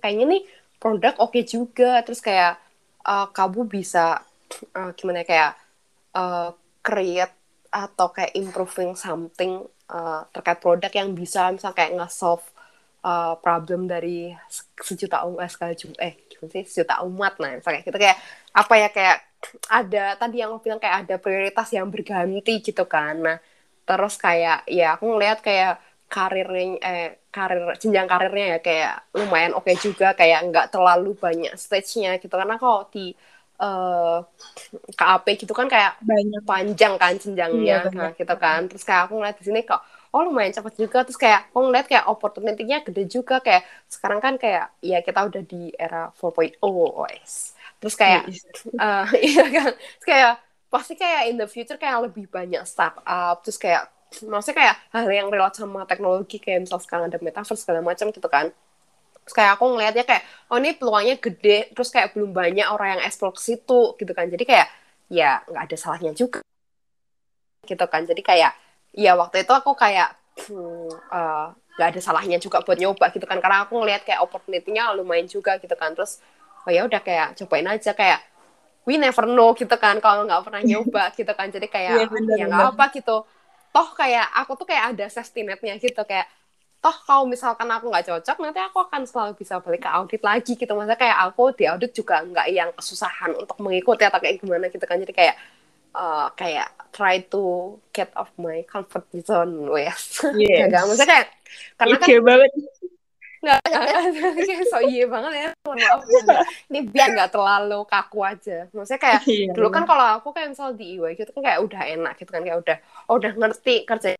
kayaknya nih produk oke okay juga terus kayak uh, kamu bisa uh, gimana ya, kayak uh, create atau kayak improving something uh, terkait produk yang bisa misal kayak nge-solve uh, problem dari sejuta umat sekali eh gimana sih? Sejuta umat nah misalnya kita kayak apa ya kayak ada tadi yang aku bilang kayak ada prioritas yang berganti gitu kan. Nah terus kayak ya aku ngeliat kayak karirnya eh karir jenjang karirnya ya kayak lumayan oke okay juga kayak nggak terlalu banyak stage-nya gitu. Karena kok di uh, eh, KAP gitu kan kayak banyak. panjang kan jenjangnya iya, nah, gitu kan. Terus kayak aku ngeliat di sini kok oh lumayan cepet juga. Terus kayak aku ngeliat kayak opportunity-nya gede juga. Kayak sekarang kan kayak ya kita udah di era 4.0 OS terus kayak uh, iya kan. Terus kayak pasti kayak in the future kayak lebih banyak startup. Terus kayak maksudnya kayak hal yang relate sama teknologi kayak misal sekarang ada metaverse segala macam gitu kan terus kayak aku ngelihatnya kayak oh ini peluangnya gede terus kayak belum banyak orang yang eksplor ke situ gitu kan. Jadi kayak ya nggak ada salahnya juga. Gitu kan. Jadi kayak ya waktu itu aku kayak hmm, uh, ada salahnya juga buat nyoba gitu kan. Karena aku ngelihat kayak opportunity-nya lumayan juga gitu kan. Terus oh ya udah kayak cobain aja kayak we never know gitu kan kalau nggak pernah nyoba gitu kan. Jadi kayak yeah, ya nggak apa gitu. Toh kayak aku tuh kayak ada safety netnya gitu. Kayak toh kalau misalkan aku nggak cocok nanti aku akan selalu bisa balik ke audit lagi gitu. Masa kayak aku di audit juga nggak yang kesusahan untuk mengikuti atau kayak gimana gitu kan. Jadi kayak uh, kayak try to get off my comfort zone wes. Yes. gak maksudnya kayak karena okay kan banget. Nggak kayak so iya banget ya. Maaf ini biar nggak terlalu kaku aja. Maksudnya kayak yeah, dulu kan kalau aku kayak misal di IWA gitu kan kayak udah enak gitu kan. Kayak udah oh, udah ngerti kerja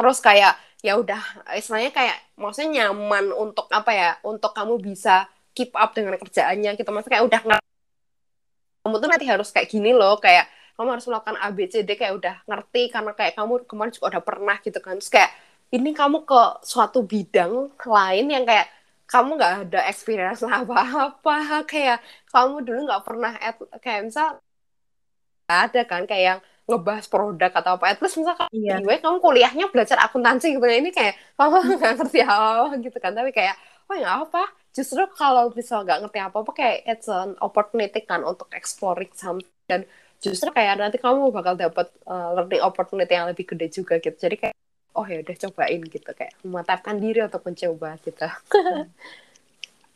terus kayak ya udah istilahnya kayak maksudnya nyaman untuk apa ya untuk kamu bisa keep up dengan kerjaannya gitu. Maksudnya kayak udah kamu tuh nanti harus kayak gini loh kayak kamu harus melakukan A B C D kayak udah ngerti karena kayak kamu kemarin juga udah pernah gitu kan. Terus kayak ini kamu ke suatu bidang lain yang kayak kamu nggak ada experience apa-apa. Kayak kamu dulu nggak pernah at, kayak misal ada kan kayak yang ngebahas produk atau apa. At least misalkan iya. gue kamu kuliahnya belajar akuntansi gitu. Ini kayak kamu nggak ngerti apa-apa gitu kan. Tapi kayak, oh ya apa? Justru kalau misal nggak ngerti apa-apa kayak it's an opportunity kan untuk exploring something. Dan justru kayak nanti kamu bakal dapat uh, learning opportunity yang lebih gede juga gitu. Jadi kayak, oh ya udah cobain gitu. Kayak memantapkan diri untuk mencoba gitu.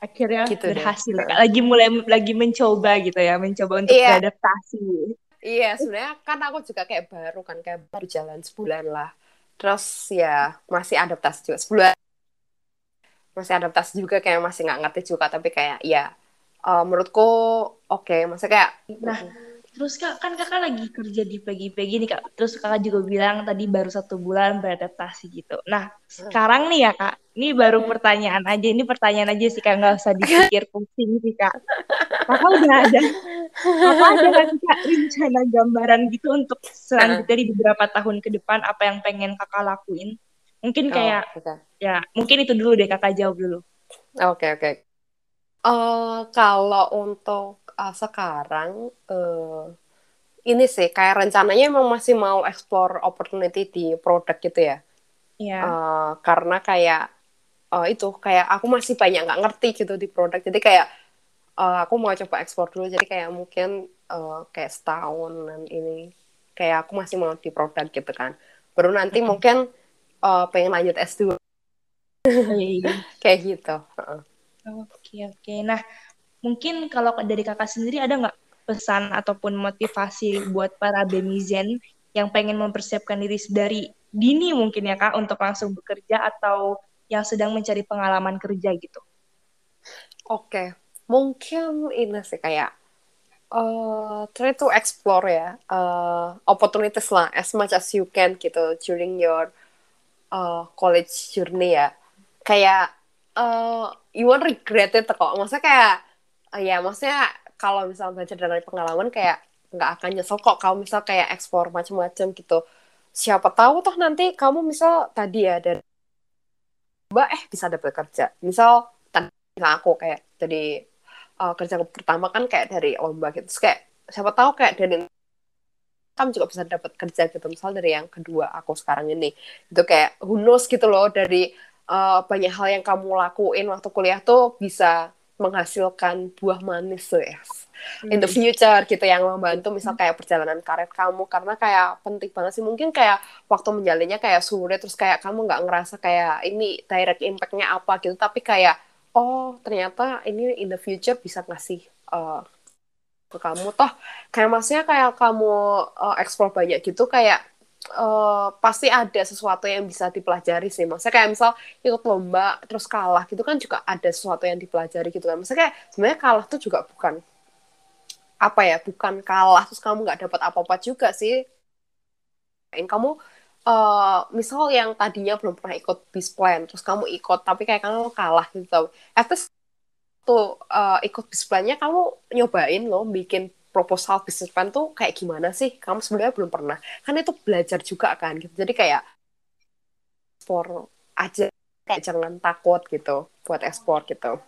akhirnya gitu berhasil deh. lagi mulai lagi mencoba gitu ya mencoba untuk yeah. beradaptasi Iya, sebenarnya kan aku juga kayak baru kan, kayak baru jalan sebulan lah. Terus ya masih adaptasi juga sebulan. Masih adaptasi juga kayak masih nggak ngerti juga, tapi kayak ya uh, menurutku oke, okay. maksudnya kayak nah Terus kak, kan kakak lagi kerja di pagi-pagi nih kak. Terus kakak juga bilang tadi baru satu bulan beradaptasi gitu. Nah sekarang nih ya kak, ini baru pertanyaan aja. Ini pertanyaan aja sih kak, nggak usah dipikir pusing sih kak. Kakak udah ada, apa ada kakak rencana gambaran gitu untuk selanjutnya di beberapa tahun ke depan apa yang pengen kakak lakuin mungkin oh, kayak oh, okay. ya mungkin itu dulu deh kakak jawab dulu oke okay, oke okay. uh, eh, kalau untuk uh, sekarang uh, ini sih kayak rencananya emang masih mau explore opportunity di produk gitu ya Iya. Uh, karena kayak uh, itu kayak aku masih banyak nggak ngerti gitu di produk jadi kayak uh, aku mau coba ekspor dulu jadi kayak mungkin uh, kayak setahun dan ini kayak aku masih mau di produk gitu kan baru nanti mm -hmm. mungkin uh, pengen lanjut S2 iya. kayak gitu oke oke okay. nah mungkin kalau dari kakak sendiri ada nggak pesan ataupun motivasi buat para Bemizen yang pengen mempersiapkan diri dari dini mungkin ya kak untuk langsung bekerja atau yang sedang mencari pengalaman kerja gitu? Oke, mungkin ini sih kayak uh, try to explore ya uh, opportunities lah as much as you can gitu during your uh, college journey ya. Kayak uh, you won't regret it kok. Maksudnya kayak uh, ya maksudnya kalau misalnya belajar dari pengalaman kayak nggak akan nyesel kok kalau misal kayak ekspor macam-macam gitu. Siapa tahu toh nanti kamu misal tadi ya dari mbak eh bisa dapat kerja misal misal aku kayak jadi uh, kerja pertama kan kayak dari lomba gitu. Terus kayak siapa tahu kayak dari kamu juga bisa dapat kerja gitu. Misal dari yang kedua aku sekarang ini. Itu kayak who knows gitu loh dari uh, banyak hal yang kamu lakuin waktu kuliah tuh bisa menghasilkan buah manis tuh ya in the future gitu yang membantu misal kayak perjalanan karir kamu. Karena kayak penting banget sih. Mungkin kayak waktu menjalannya kayak sulit terus kayak kamu nggak ngerasa kayak ini direct impactnya apa gitu. Tapi kayak oh ternyata ini in the future bisa ngasih uh, ke kamu toh kayak maksudnya kayak kamu uh, explore banyak gitu kayak uh, pasti ada sesuatu yang bisa dipelajari sih. Maksudnya kayak misal ikut lomba terus kalah gitu kan juga ada sesuatu yang dipelajari gitu kan. Maksudnya kayak sebenarnya kalah tuh juga bukan apa ya bukan kalah terus kamu nggak dapat apa-apa juga sih kamu uh, misal yang tadinya belum pernah ikut bis plan terus kamu ikut tapi kayak kamu kalah gitu. At least tuh uh, ikut bis plannya kamu nyobain loh bikin proposal bisnis plan tuh kayak gimana sih? Kamu sebenarnya belum pernah. Kan itu belajar juga kan gitu. Jadi kayak ekspor aja kayak jangan takut gitu buat ekspor gitu.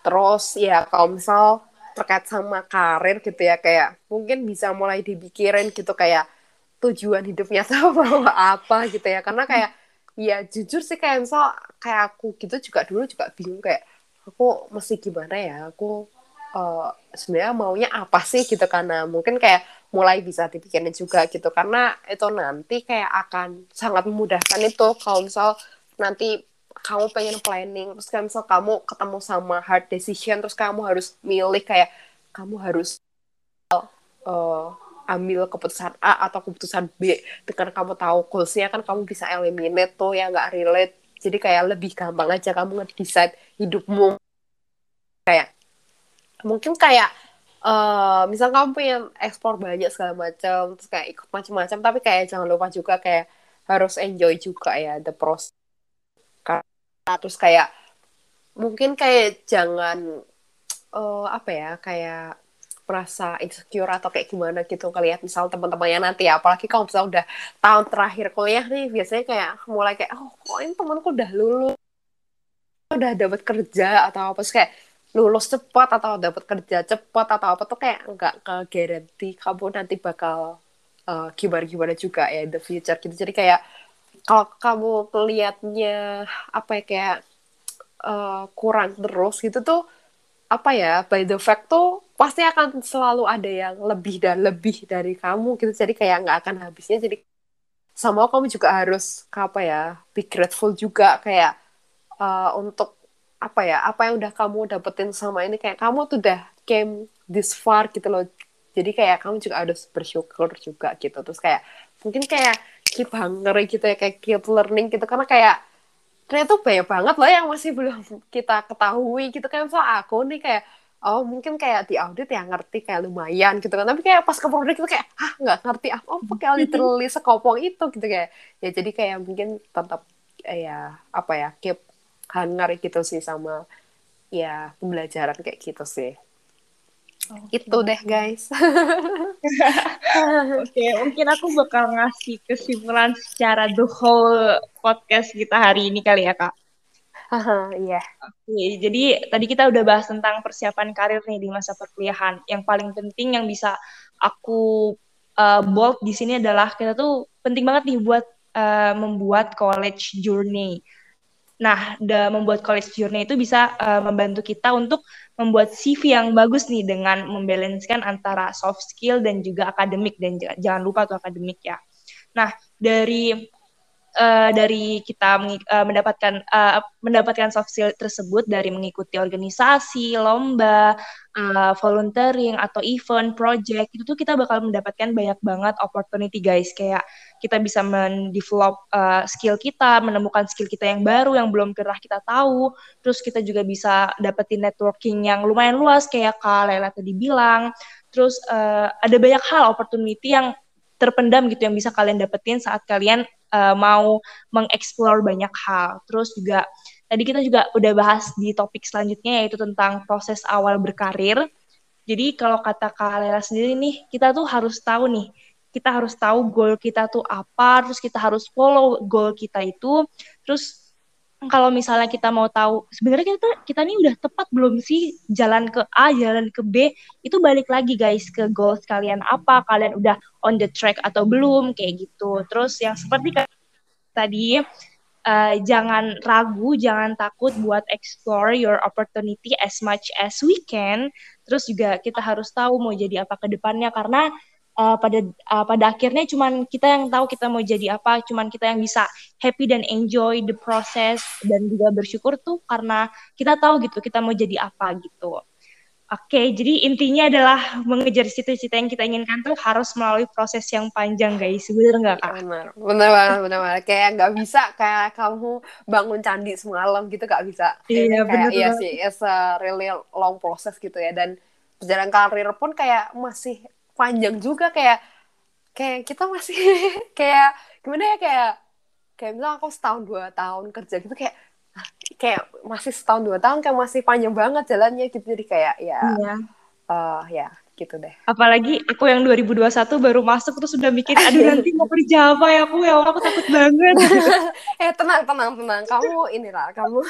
Terus ya kalau misal terkait sama karir gitu ya kayak mungkin bisa mulai dipikirin gitu kayak tujuan hidupnya sama apa gitu ya. Karena kayak ya jujur sih kayak misal kayak aku gitu juga dulu juga bingung kayak aku mesti gimana ya? Aku uh, sebenarnya maunya apa sih gitu karena mungkin kayak mulai bisa dipikirin juga gitu. Karena itu nanti kayak akan sangat memudahkan itu. Kalau misal nanti kamu pengen planning terus kan misal kamu ketemu sama hard decision terus kamu harus milih kayak kamu harus uh, ambil keputusan A atau keputusan B. Dengan kamu tahu goalsnya kan kamu bisa eliminate tuh yang nggak relate. Jadi kayak lebih gampang aja kamu nge-decide hidupmu. Kayak mungkin kayak uh, misal kamu pengen ekspor banyak segala macam terus kayak ikut macam-macam tapi kayak jangan lupa juga kayak harus enjoy juga ya the process. Terus kayak mungkin kayak jangan uh, apa ya kayak merasa insecure atau kayak gimana gitu ngelihat misal teman-temannya nanti ya. Apalagi kalau misal udah tahun terakhir kuliah nih biasanya kayak mulai kayak oh kok ini temanku udah lulus udah dapat kerja atau apa? Sih kayak lulus cepat atau dapat kerja cepat atau apa tuh kayak nggak ke garanti kamu nanti bakal uh, gimana-gimana juga ya the future gitu. Jadi kayak kalau kamu kelihatnya apa ya kayak uh, kurang terus gitu tuh apa ya by the fact tuh pasti akan selalu ada yang lebih dan lebih dari kamu gitu. Jadi kayak nggak akan habisnya. Jadi sama kamu juga harus apa ya be grateful juga kayak uh, untuk apa ya apa yang udah kamu dapetin sama ini. Kayak kamu tuh udah came this far gitu loh. Jadi kayak kamu juga harus bersyukur juga gitu. Terus kayak mungkin kayak keep hungry gitu ya kayak keep learning gitu. Karena kayak ternyata tuh banyak banget loh yang masih belum kita ketahui gitu kan soal aku nih kayak oh mungkin kayak di audit ya ngerti kayak lumayan gitu kan tapi kayak pas ke produk itu kayak ah nggak ngerti apa apa kayak literally sekopong itu gitu kayak ya jadi kayak mungkin tetap ya apa ya keep hungry gitu sih sama ya pembelajaran kayak gitu sih Okay. Itu deh guys. Oke, okay, mungkin aku bakal ngasih kesimpulan secara the whole podcast kita hari ini kali ya kak. Iya. Oke, okay, jadi tadi kita udah bahas tentang persiapan karir nih di masa perkuliahan. Yang paling penting yang bisa aku uh, bold di sini adalah kita tuh penting banget nih buat uh, membuat college journey. Nah, membuat college journey itu bisa uh, membantu kita untuk membuat CV yang bagus nih dengan membalanskan antara soft skill dan juga akademik dan jangan lupa tuh akademik ya. Nah, dari uh, dari kita uh, mendapatkan uh, mendapatkan soft skill tersebut dari mengikuti organisasi, lomba, uh, volunteering atau event, project itu tuh kita bakal mendapatkan banyak banget opportunity guys. Kayak kita bisa mendevelop uh, skill kita, menemukan skill kita yang baru yang belum pernah kita tahu, terus kita juga bisa dapetin networking yang lumayan luas kayak Kak Lela tadi bilang, terus uh, ada banyak hal opportunity yang terpendam gitu yang bisa kalian dapetin saat kalian uh, mau mengeksplor banyak hal. Terus juga tadi kita juga udah bahas di topik selanjutnya yaitu tentang proses awal berkarir. Jadi kalau kata Kak Lela sendiri nih, kita tuh harus tahu nih, kita harus tahu goal kita tuh apa, terus kita harus follow goal kita itu, terus kalau misalnya kita mau tahu sebenarnya kita kita ini udah tepat belum sih jalan ke A jalan ke B? Itu balik lagi guys ke goals kalian apa? Kalian udah on the track atau belum? Kayak gitu. Terus yang seperti tadi uh, jangan ragu jangan takut buat explore your opportunity as much as we can. Terus juga kita harus tahu mau jadi apa ke depannya karena uh, pada uh, pada akhirnya cuman kita yang tahu kita mau jadi apa, cuman kita yang bisa happy dan enjoy the process dan juga bersyukur tuh karena kita tahu gitu kita mau jadi apa gitu. Oke, jadi intinya adalah mengejar cita-cita yang kita inginkan tuh harus melalui proses yang panjang, guys. Bener nggak, Kak? Bener, bener banget, bener banget. Kayak nggak bisa kayak kamu bangun candi semalam gitu, nggak bisa. Iya, kayak, bener. Iya sih, it's a really long process gitu ya. Dan perjalanan karir pun kayak masih panjang juga kayak kayak kita masih kayak gimana ya kayak kayak misalnya aku setahun dua tahun kerja gitu kayak kayak masih setahun dua tahun kayak masih panjang banget jalannya gitu jadi kayak ya iya. uh, ya gitu deh. Apalagi aku yang 2021 baru masuk terus sudah mikir aduh nanti mau kerja apa ya aku ya aku takut banget. eh tenang tenang tenang kamu inilah kamu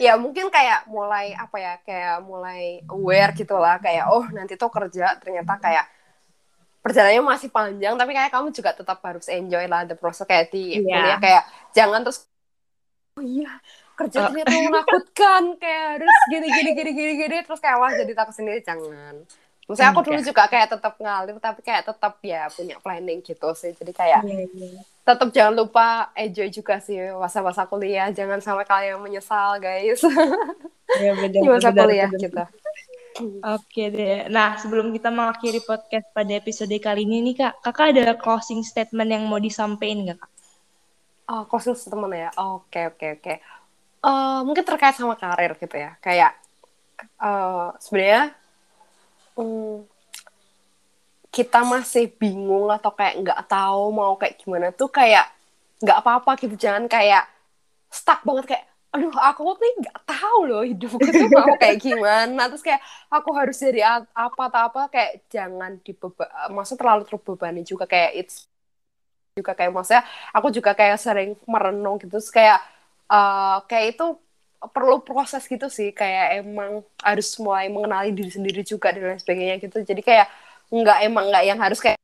ya mungkin kayak mulai apa ya kayak mulai aware gitu lah kayak oh nanti tuh kerja ternyata kayak perjalanannya masih panjang tapi kayak kamu juga tetap harus enjoy lah the process kayak di yeah. kuliah kayak jangan terus oh iya kerja uh. ternyata menakutkan kayak harus gini gini gini gini gini terus kayak wah jadi takut sendiri jangan Maksudnya aku dulu juga kayak tetap ngalir tapi kayak tetap ya punya planning gitu sih jadi kayak yeah, yeah. tetap jangan lupa enjoy juga sih masa-masa kuliah jangan sampai kalian menyesal guys yeah, beda, di masa beda, kuliah beda. kita Oke deh. Nah, sebelum kita mengakhiri podcast pada episode kali ini nih, Kak, Kakak ada closing statement yang mau disampaikan nggak, Kak? Oh, closing statement ya? Oke, oke, oke. Uh, mungkin terkait sama karir gitu ya. Kayak, uh, sebenarnya um, kita masih bingung atau kayak nggak tahu mau kayak gimana tuh kayak nggak apa-apa gitu. Jangan kayak stuck banget kayak aduh aku nih nggak tahu loh hidupku tuh mau kayak gimana. Terus kayak aku harus jadi apa atau apa kayak jangan dibeba maksud terlalu terbebani juga kayak it's juga kayak maksudnya aku juga kayak sering merenung gitu. Terus kayak uh, kayak itu perlu proses gitu sih kayak emang harus mulai mengenali diri sendiri juga dan lain sebagainya gitu. Jadi kayak nggak emang nggak yang harus kayak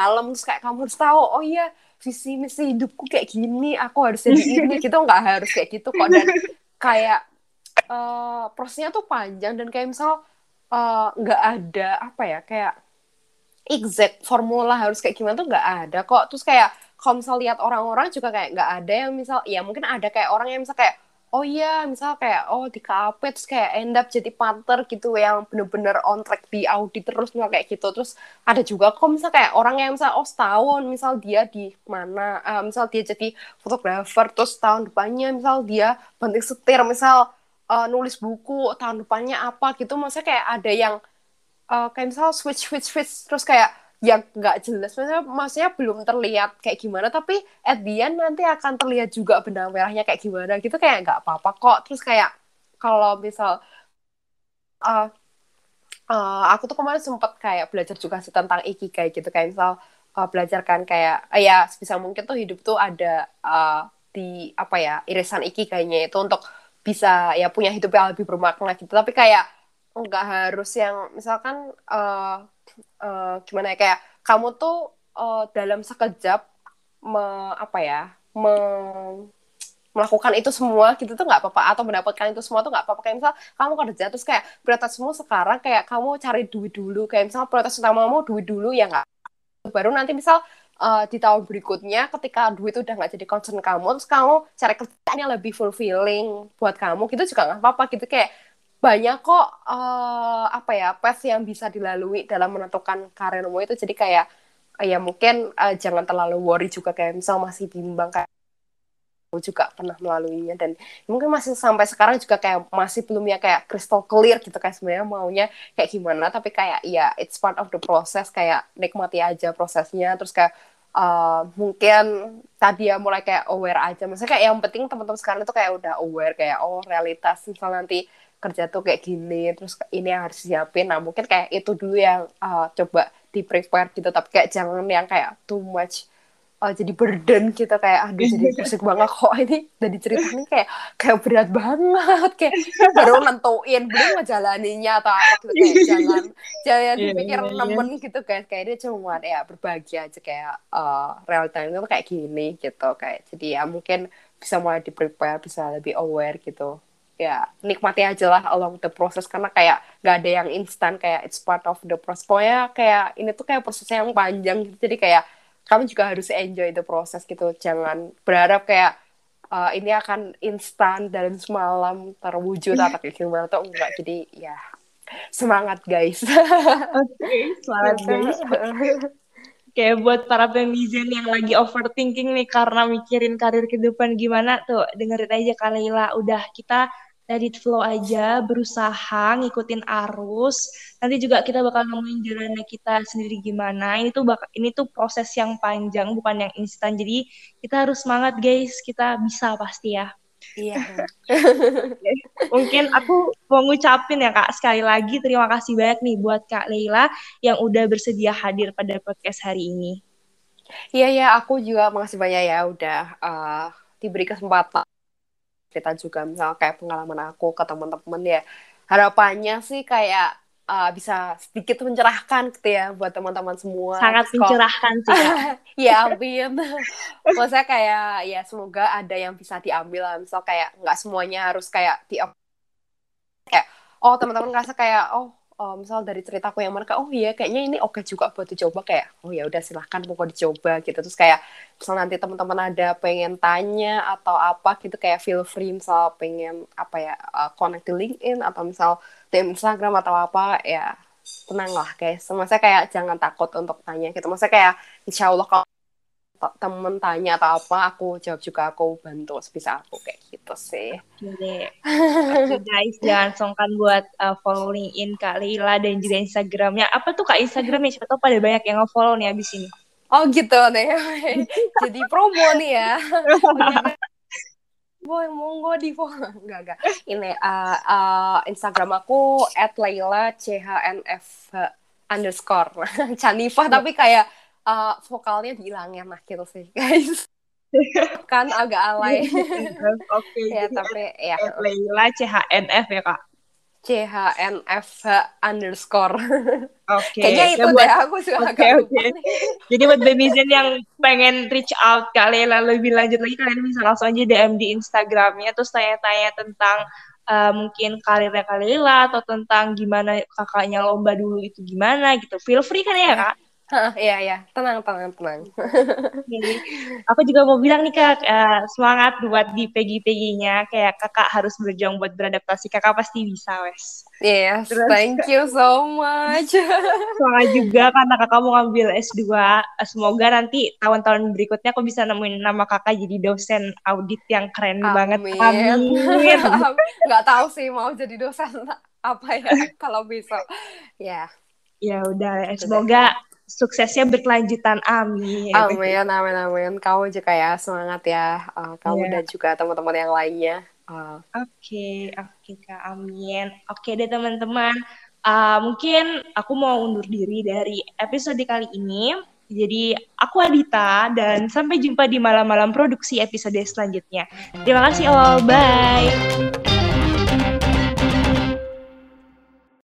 dalam. Terus kayak kamu harus tahu oh iya visi misi hidupku kayak gini aku harus jadi ini gitu. Nggak harus kayak gitu kok. Dan kayak uh, prosesnya tuh panjang. Dan kayak misal eh, nggak uh, ada apa ya kayak exact formula harus kayak gimana tuh nggak ada kok. Terus kayak kalau misal lihat orang-orang juga kayak nggak ada yang misal ya mungkin ada kayak orang yang misal kayak oh iya misal kayak oh di KAP terus kayak end up jadi partner gitu yang bener-bener on track di audit terus misal kayak gitu. Terus ada juga kok misal kayak orang yang misal oh setahun misal dia di mana uh, misal dia jadi fotografer terus tahun depannya misal dia banting setir misal uh, nulis buku tahun depannya apa gitu. Maksudnya kayak ada yang uh, kayak misal switch switch switch terus kayak yang nggak jelas. Maksudnya, maksudnya belum terlihat kayak gimana tapi at the end nanti akan terlihat juga benang merahnya kayak gimana gitu. Kayak nggak apa-apa kok. Terus kayak kalau misal uh, uh, aku tuh kemarin sempat kayak belajar juga sih tentang ikigai gitu. Kayak misal uh, belajar kan kayak uh, ya sebisa mungkin tuh hidup tuh ada uh, di apa ya irisan ikigainya itu untuk bisa ya punya hidup yang lebih bermakna gitu. Tapi kayak nggak harus yang misalkan uh, uh, gimana ya kayak kamu tuh uh, dalam sekejap me, apa ya me, melakukan itu semua gitu tuh nggak apa-apa atau mendapatkan itu semua tuh nggak apa-apa. Kayak misal kamu kerja terus kayak prioritasmu sekarang kayak kamu cari duit dulu. Kayak misal prioritas utamamu duit dulu ya nggak. Baru nanti misal uh, di tahun berikutnya ketika duit udah nggak jadi concern kamu terus kamu cari kerjaan yang lebih fulfilling buat kamu gitu juga nggak apa-apa. Gitu kayak banyak kok uh, apa ya path yang bisa dilalui dalam menentukan karirmu itu. Jadi kayak ya mungkin uh, jangan terlalu worry juga kayak misal masih bimbang kayak juga pernah melaluinya. Dan mungkin masih sampai sekarang juga kayak masih belum ya kayak crystal clear gitu kayak sebenarnya maunya kayak gimana. Tapi kayak ya it's part of the process. Kayak nikmati aja prosesnya. Terus kayak uh, mungkin tadi ya mulai kayak aware aja. Maksudnya kayak yang penting teman-teman sekarang itu kayak udah aware. Kayak oh realitas misal nanti kerja tuh kayak gini terus ini yang harus siapin nah mungkin kayak itu dulu yang uh, coba di prepare gitu. Tapi kayak jangan yang kayak too much uh, jadi burden kita kayak aduh jadi pusing banget kok. Ini dari cerita ini kayak kayak berat banget. Kayak baru nentuin belum ngejalaninya atau apa gitu. Kayak jangan jangan yeah, dipikir yeah, nemen yeah. gitu. Guys kayak dia cuma ya berbagi aja. Kayak uh, real time itu kayak gini gitu. Kayak jadi ya mungkin bisa mulai di prepare bisa lebih aware gitu ya nikmati aja lah along the process. Karena kayak gak ada yang instan kayak it's part of the process. Pokoknya kayak ini tuh kayak prosesnya yang panjang gitu. Jadi kayak kamu juga harus enjoy the proses gitu. Jangan berharap kayak uh, ini akan instan dan semalam terwujud atau kayak gimana tuh enggak. Jadi ya semangat guys. Oke okay, semangat guys. Kayak buat para pemizen yang lagi overthinking nih karena mikirin karir ke depan gimana tuh dengerin aja Kak Leila udah kita let it flow aja, berusaha ngikutin arus. Nanti juga kita bakal nemuin jalannya kita sendiri gimana. Ini tuh bak ini tuh proses yang panjang, bukan yang instan. Jadi kita harus semangat guys, kita bisa pasti ya. Iya. Mungkin aku mau ngucapin ya Kak sekali lagi terima kasih banyak nih buat Kak Leila yang udah bersedia hadir pada podcast hari ini. Iya ya, aku juga makasih banyak ya udah uh, diberi kesempatan cerita juga misal kayak pengalaman aku ke teman-teman ya harapannya sih kayak uh, bisa sedikit mencerahkan gitu ya buat teman-teman semua. Sangat Kalo, mencerahkan sih. ya amin. Maksudnya kayak ya semoga ada yang bisa diambil lah. Misal kayak nggak semuanya harus kayak di kayak oh teman-teman ngerasa kayak oh uh, misal dari ceritaku yang mereka oh iya kayaknya ini oke okay juga buat dicoba. Kayak oh ya udah silahkan pokok dicoba gitu. Terus kayak misal nanti teman-teman ada pengen tanya atau apa gitu kayak feel free misal pengen apa ya uh, connect di LinkedIn atau misal di Instagram atau apa ya tenang lah guys maksudnya kayak jangan takut untuk tanya gitu. Maksudnya kayak insya Allah kalau temen tanya atau apa aku jawab juga aku bantu sebisa aku kayak gitu sih Oke, okay, guys jangan songkan buat uh, following in Kak Lila dan juga Instagramnya apa tuh Kak Instagramnya siapa tahu pada banyak yang nge-follow nih abis ini oh gitu nih jadi promo nih ya Boy, monggo di follow. Enggak, enggak. Ini uh, uh, Instagram aku at Laila CHNF underscore. Canifah, tapi kayak uh, vokalnya dihilangin nah gitu sih guys kan agak alay oke okay, ya tapi ya Leila CHNF ya kak CHNF underscore. Oke. Okay. Kayaknya itu buat, deh aku suka okay, agak okay. Jadi buat Babyzen yang pengen reach out kalian lebih lanjut lagi kalian bisa langsung aja DM di Instagramnya terus tanya-tanya tentang uh, mungkin karirnya Kalila atau tentang gimana kakaknya lomba dulu itu gimana gitu. Feel free kan ya kak? Iya iya, tenang tenang tenang. aku juga mau bilang nih kak, uh, semangat buat di pegi-peginya. Kayak kakak harus berjuang buat beradaptasi. Kakak pasti bisa wes. Yes, Terus, thank you so much. semangat juga karena kakak mau ngambil S2. Semoga nanti tahun-tahun berikutnya aku bisa nemuin nama kakak jadi dosen audit yang keren Amin. banget. Amin. Gak tahu sih mau jadi dosen apa ya kalau bisa. Ya. Ya udah, semoga suksesnya berkelanjutan. Amin. Amin, amin, amin. Kamu juga ya semangat ya. Uh, kamu yeah. dan juga teman-teman yang lainnya. Oke, uh. oke okay, okay, Kak. Amin. Oke okay deh teman-teman. uh, mungkin aku mau undur diri dari episode kali ini. Jadi aku Adita dan sampai jumpa di malam-malam produksi episode selanjutnya. Terima kasih all, bye.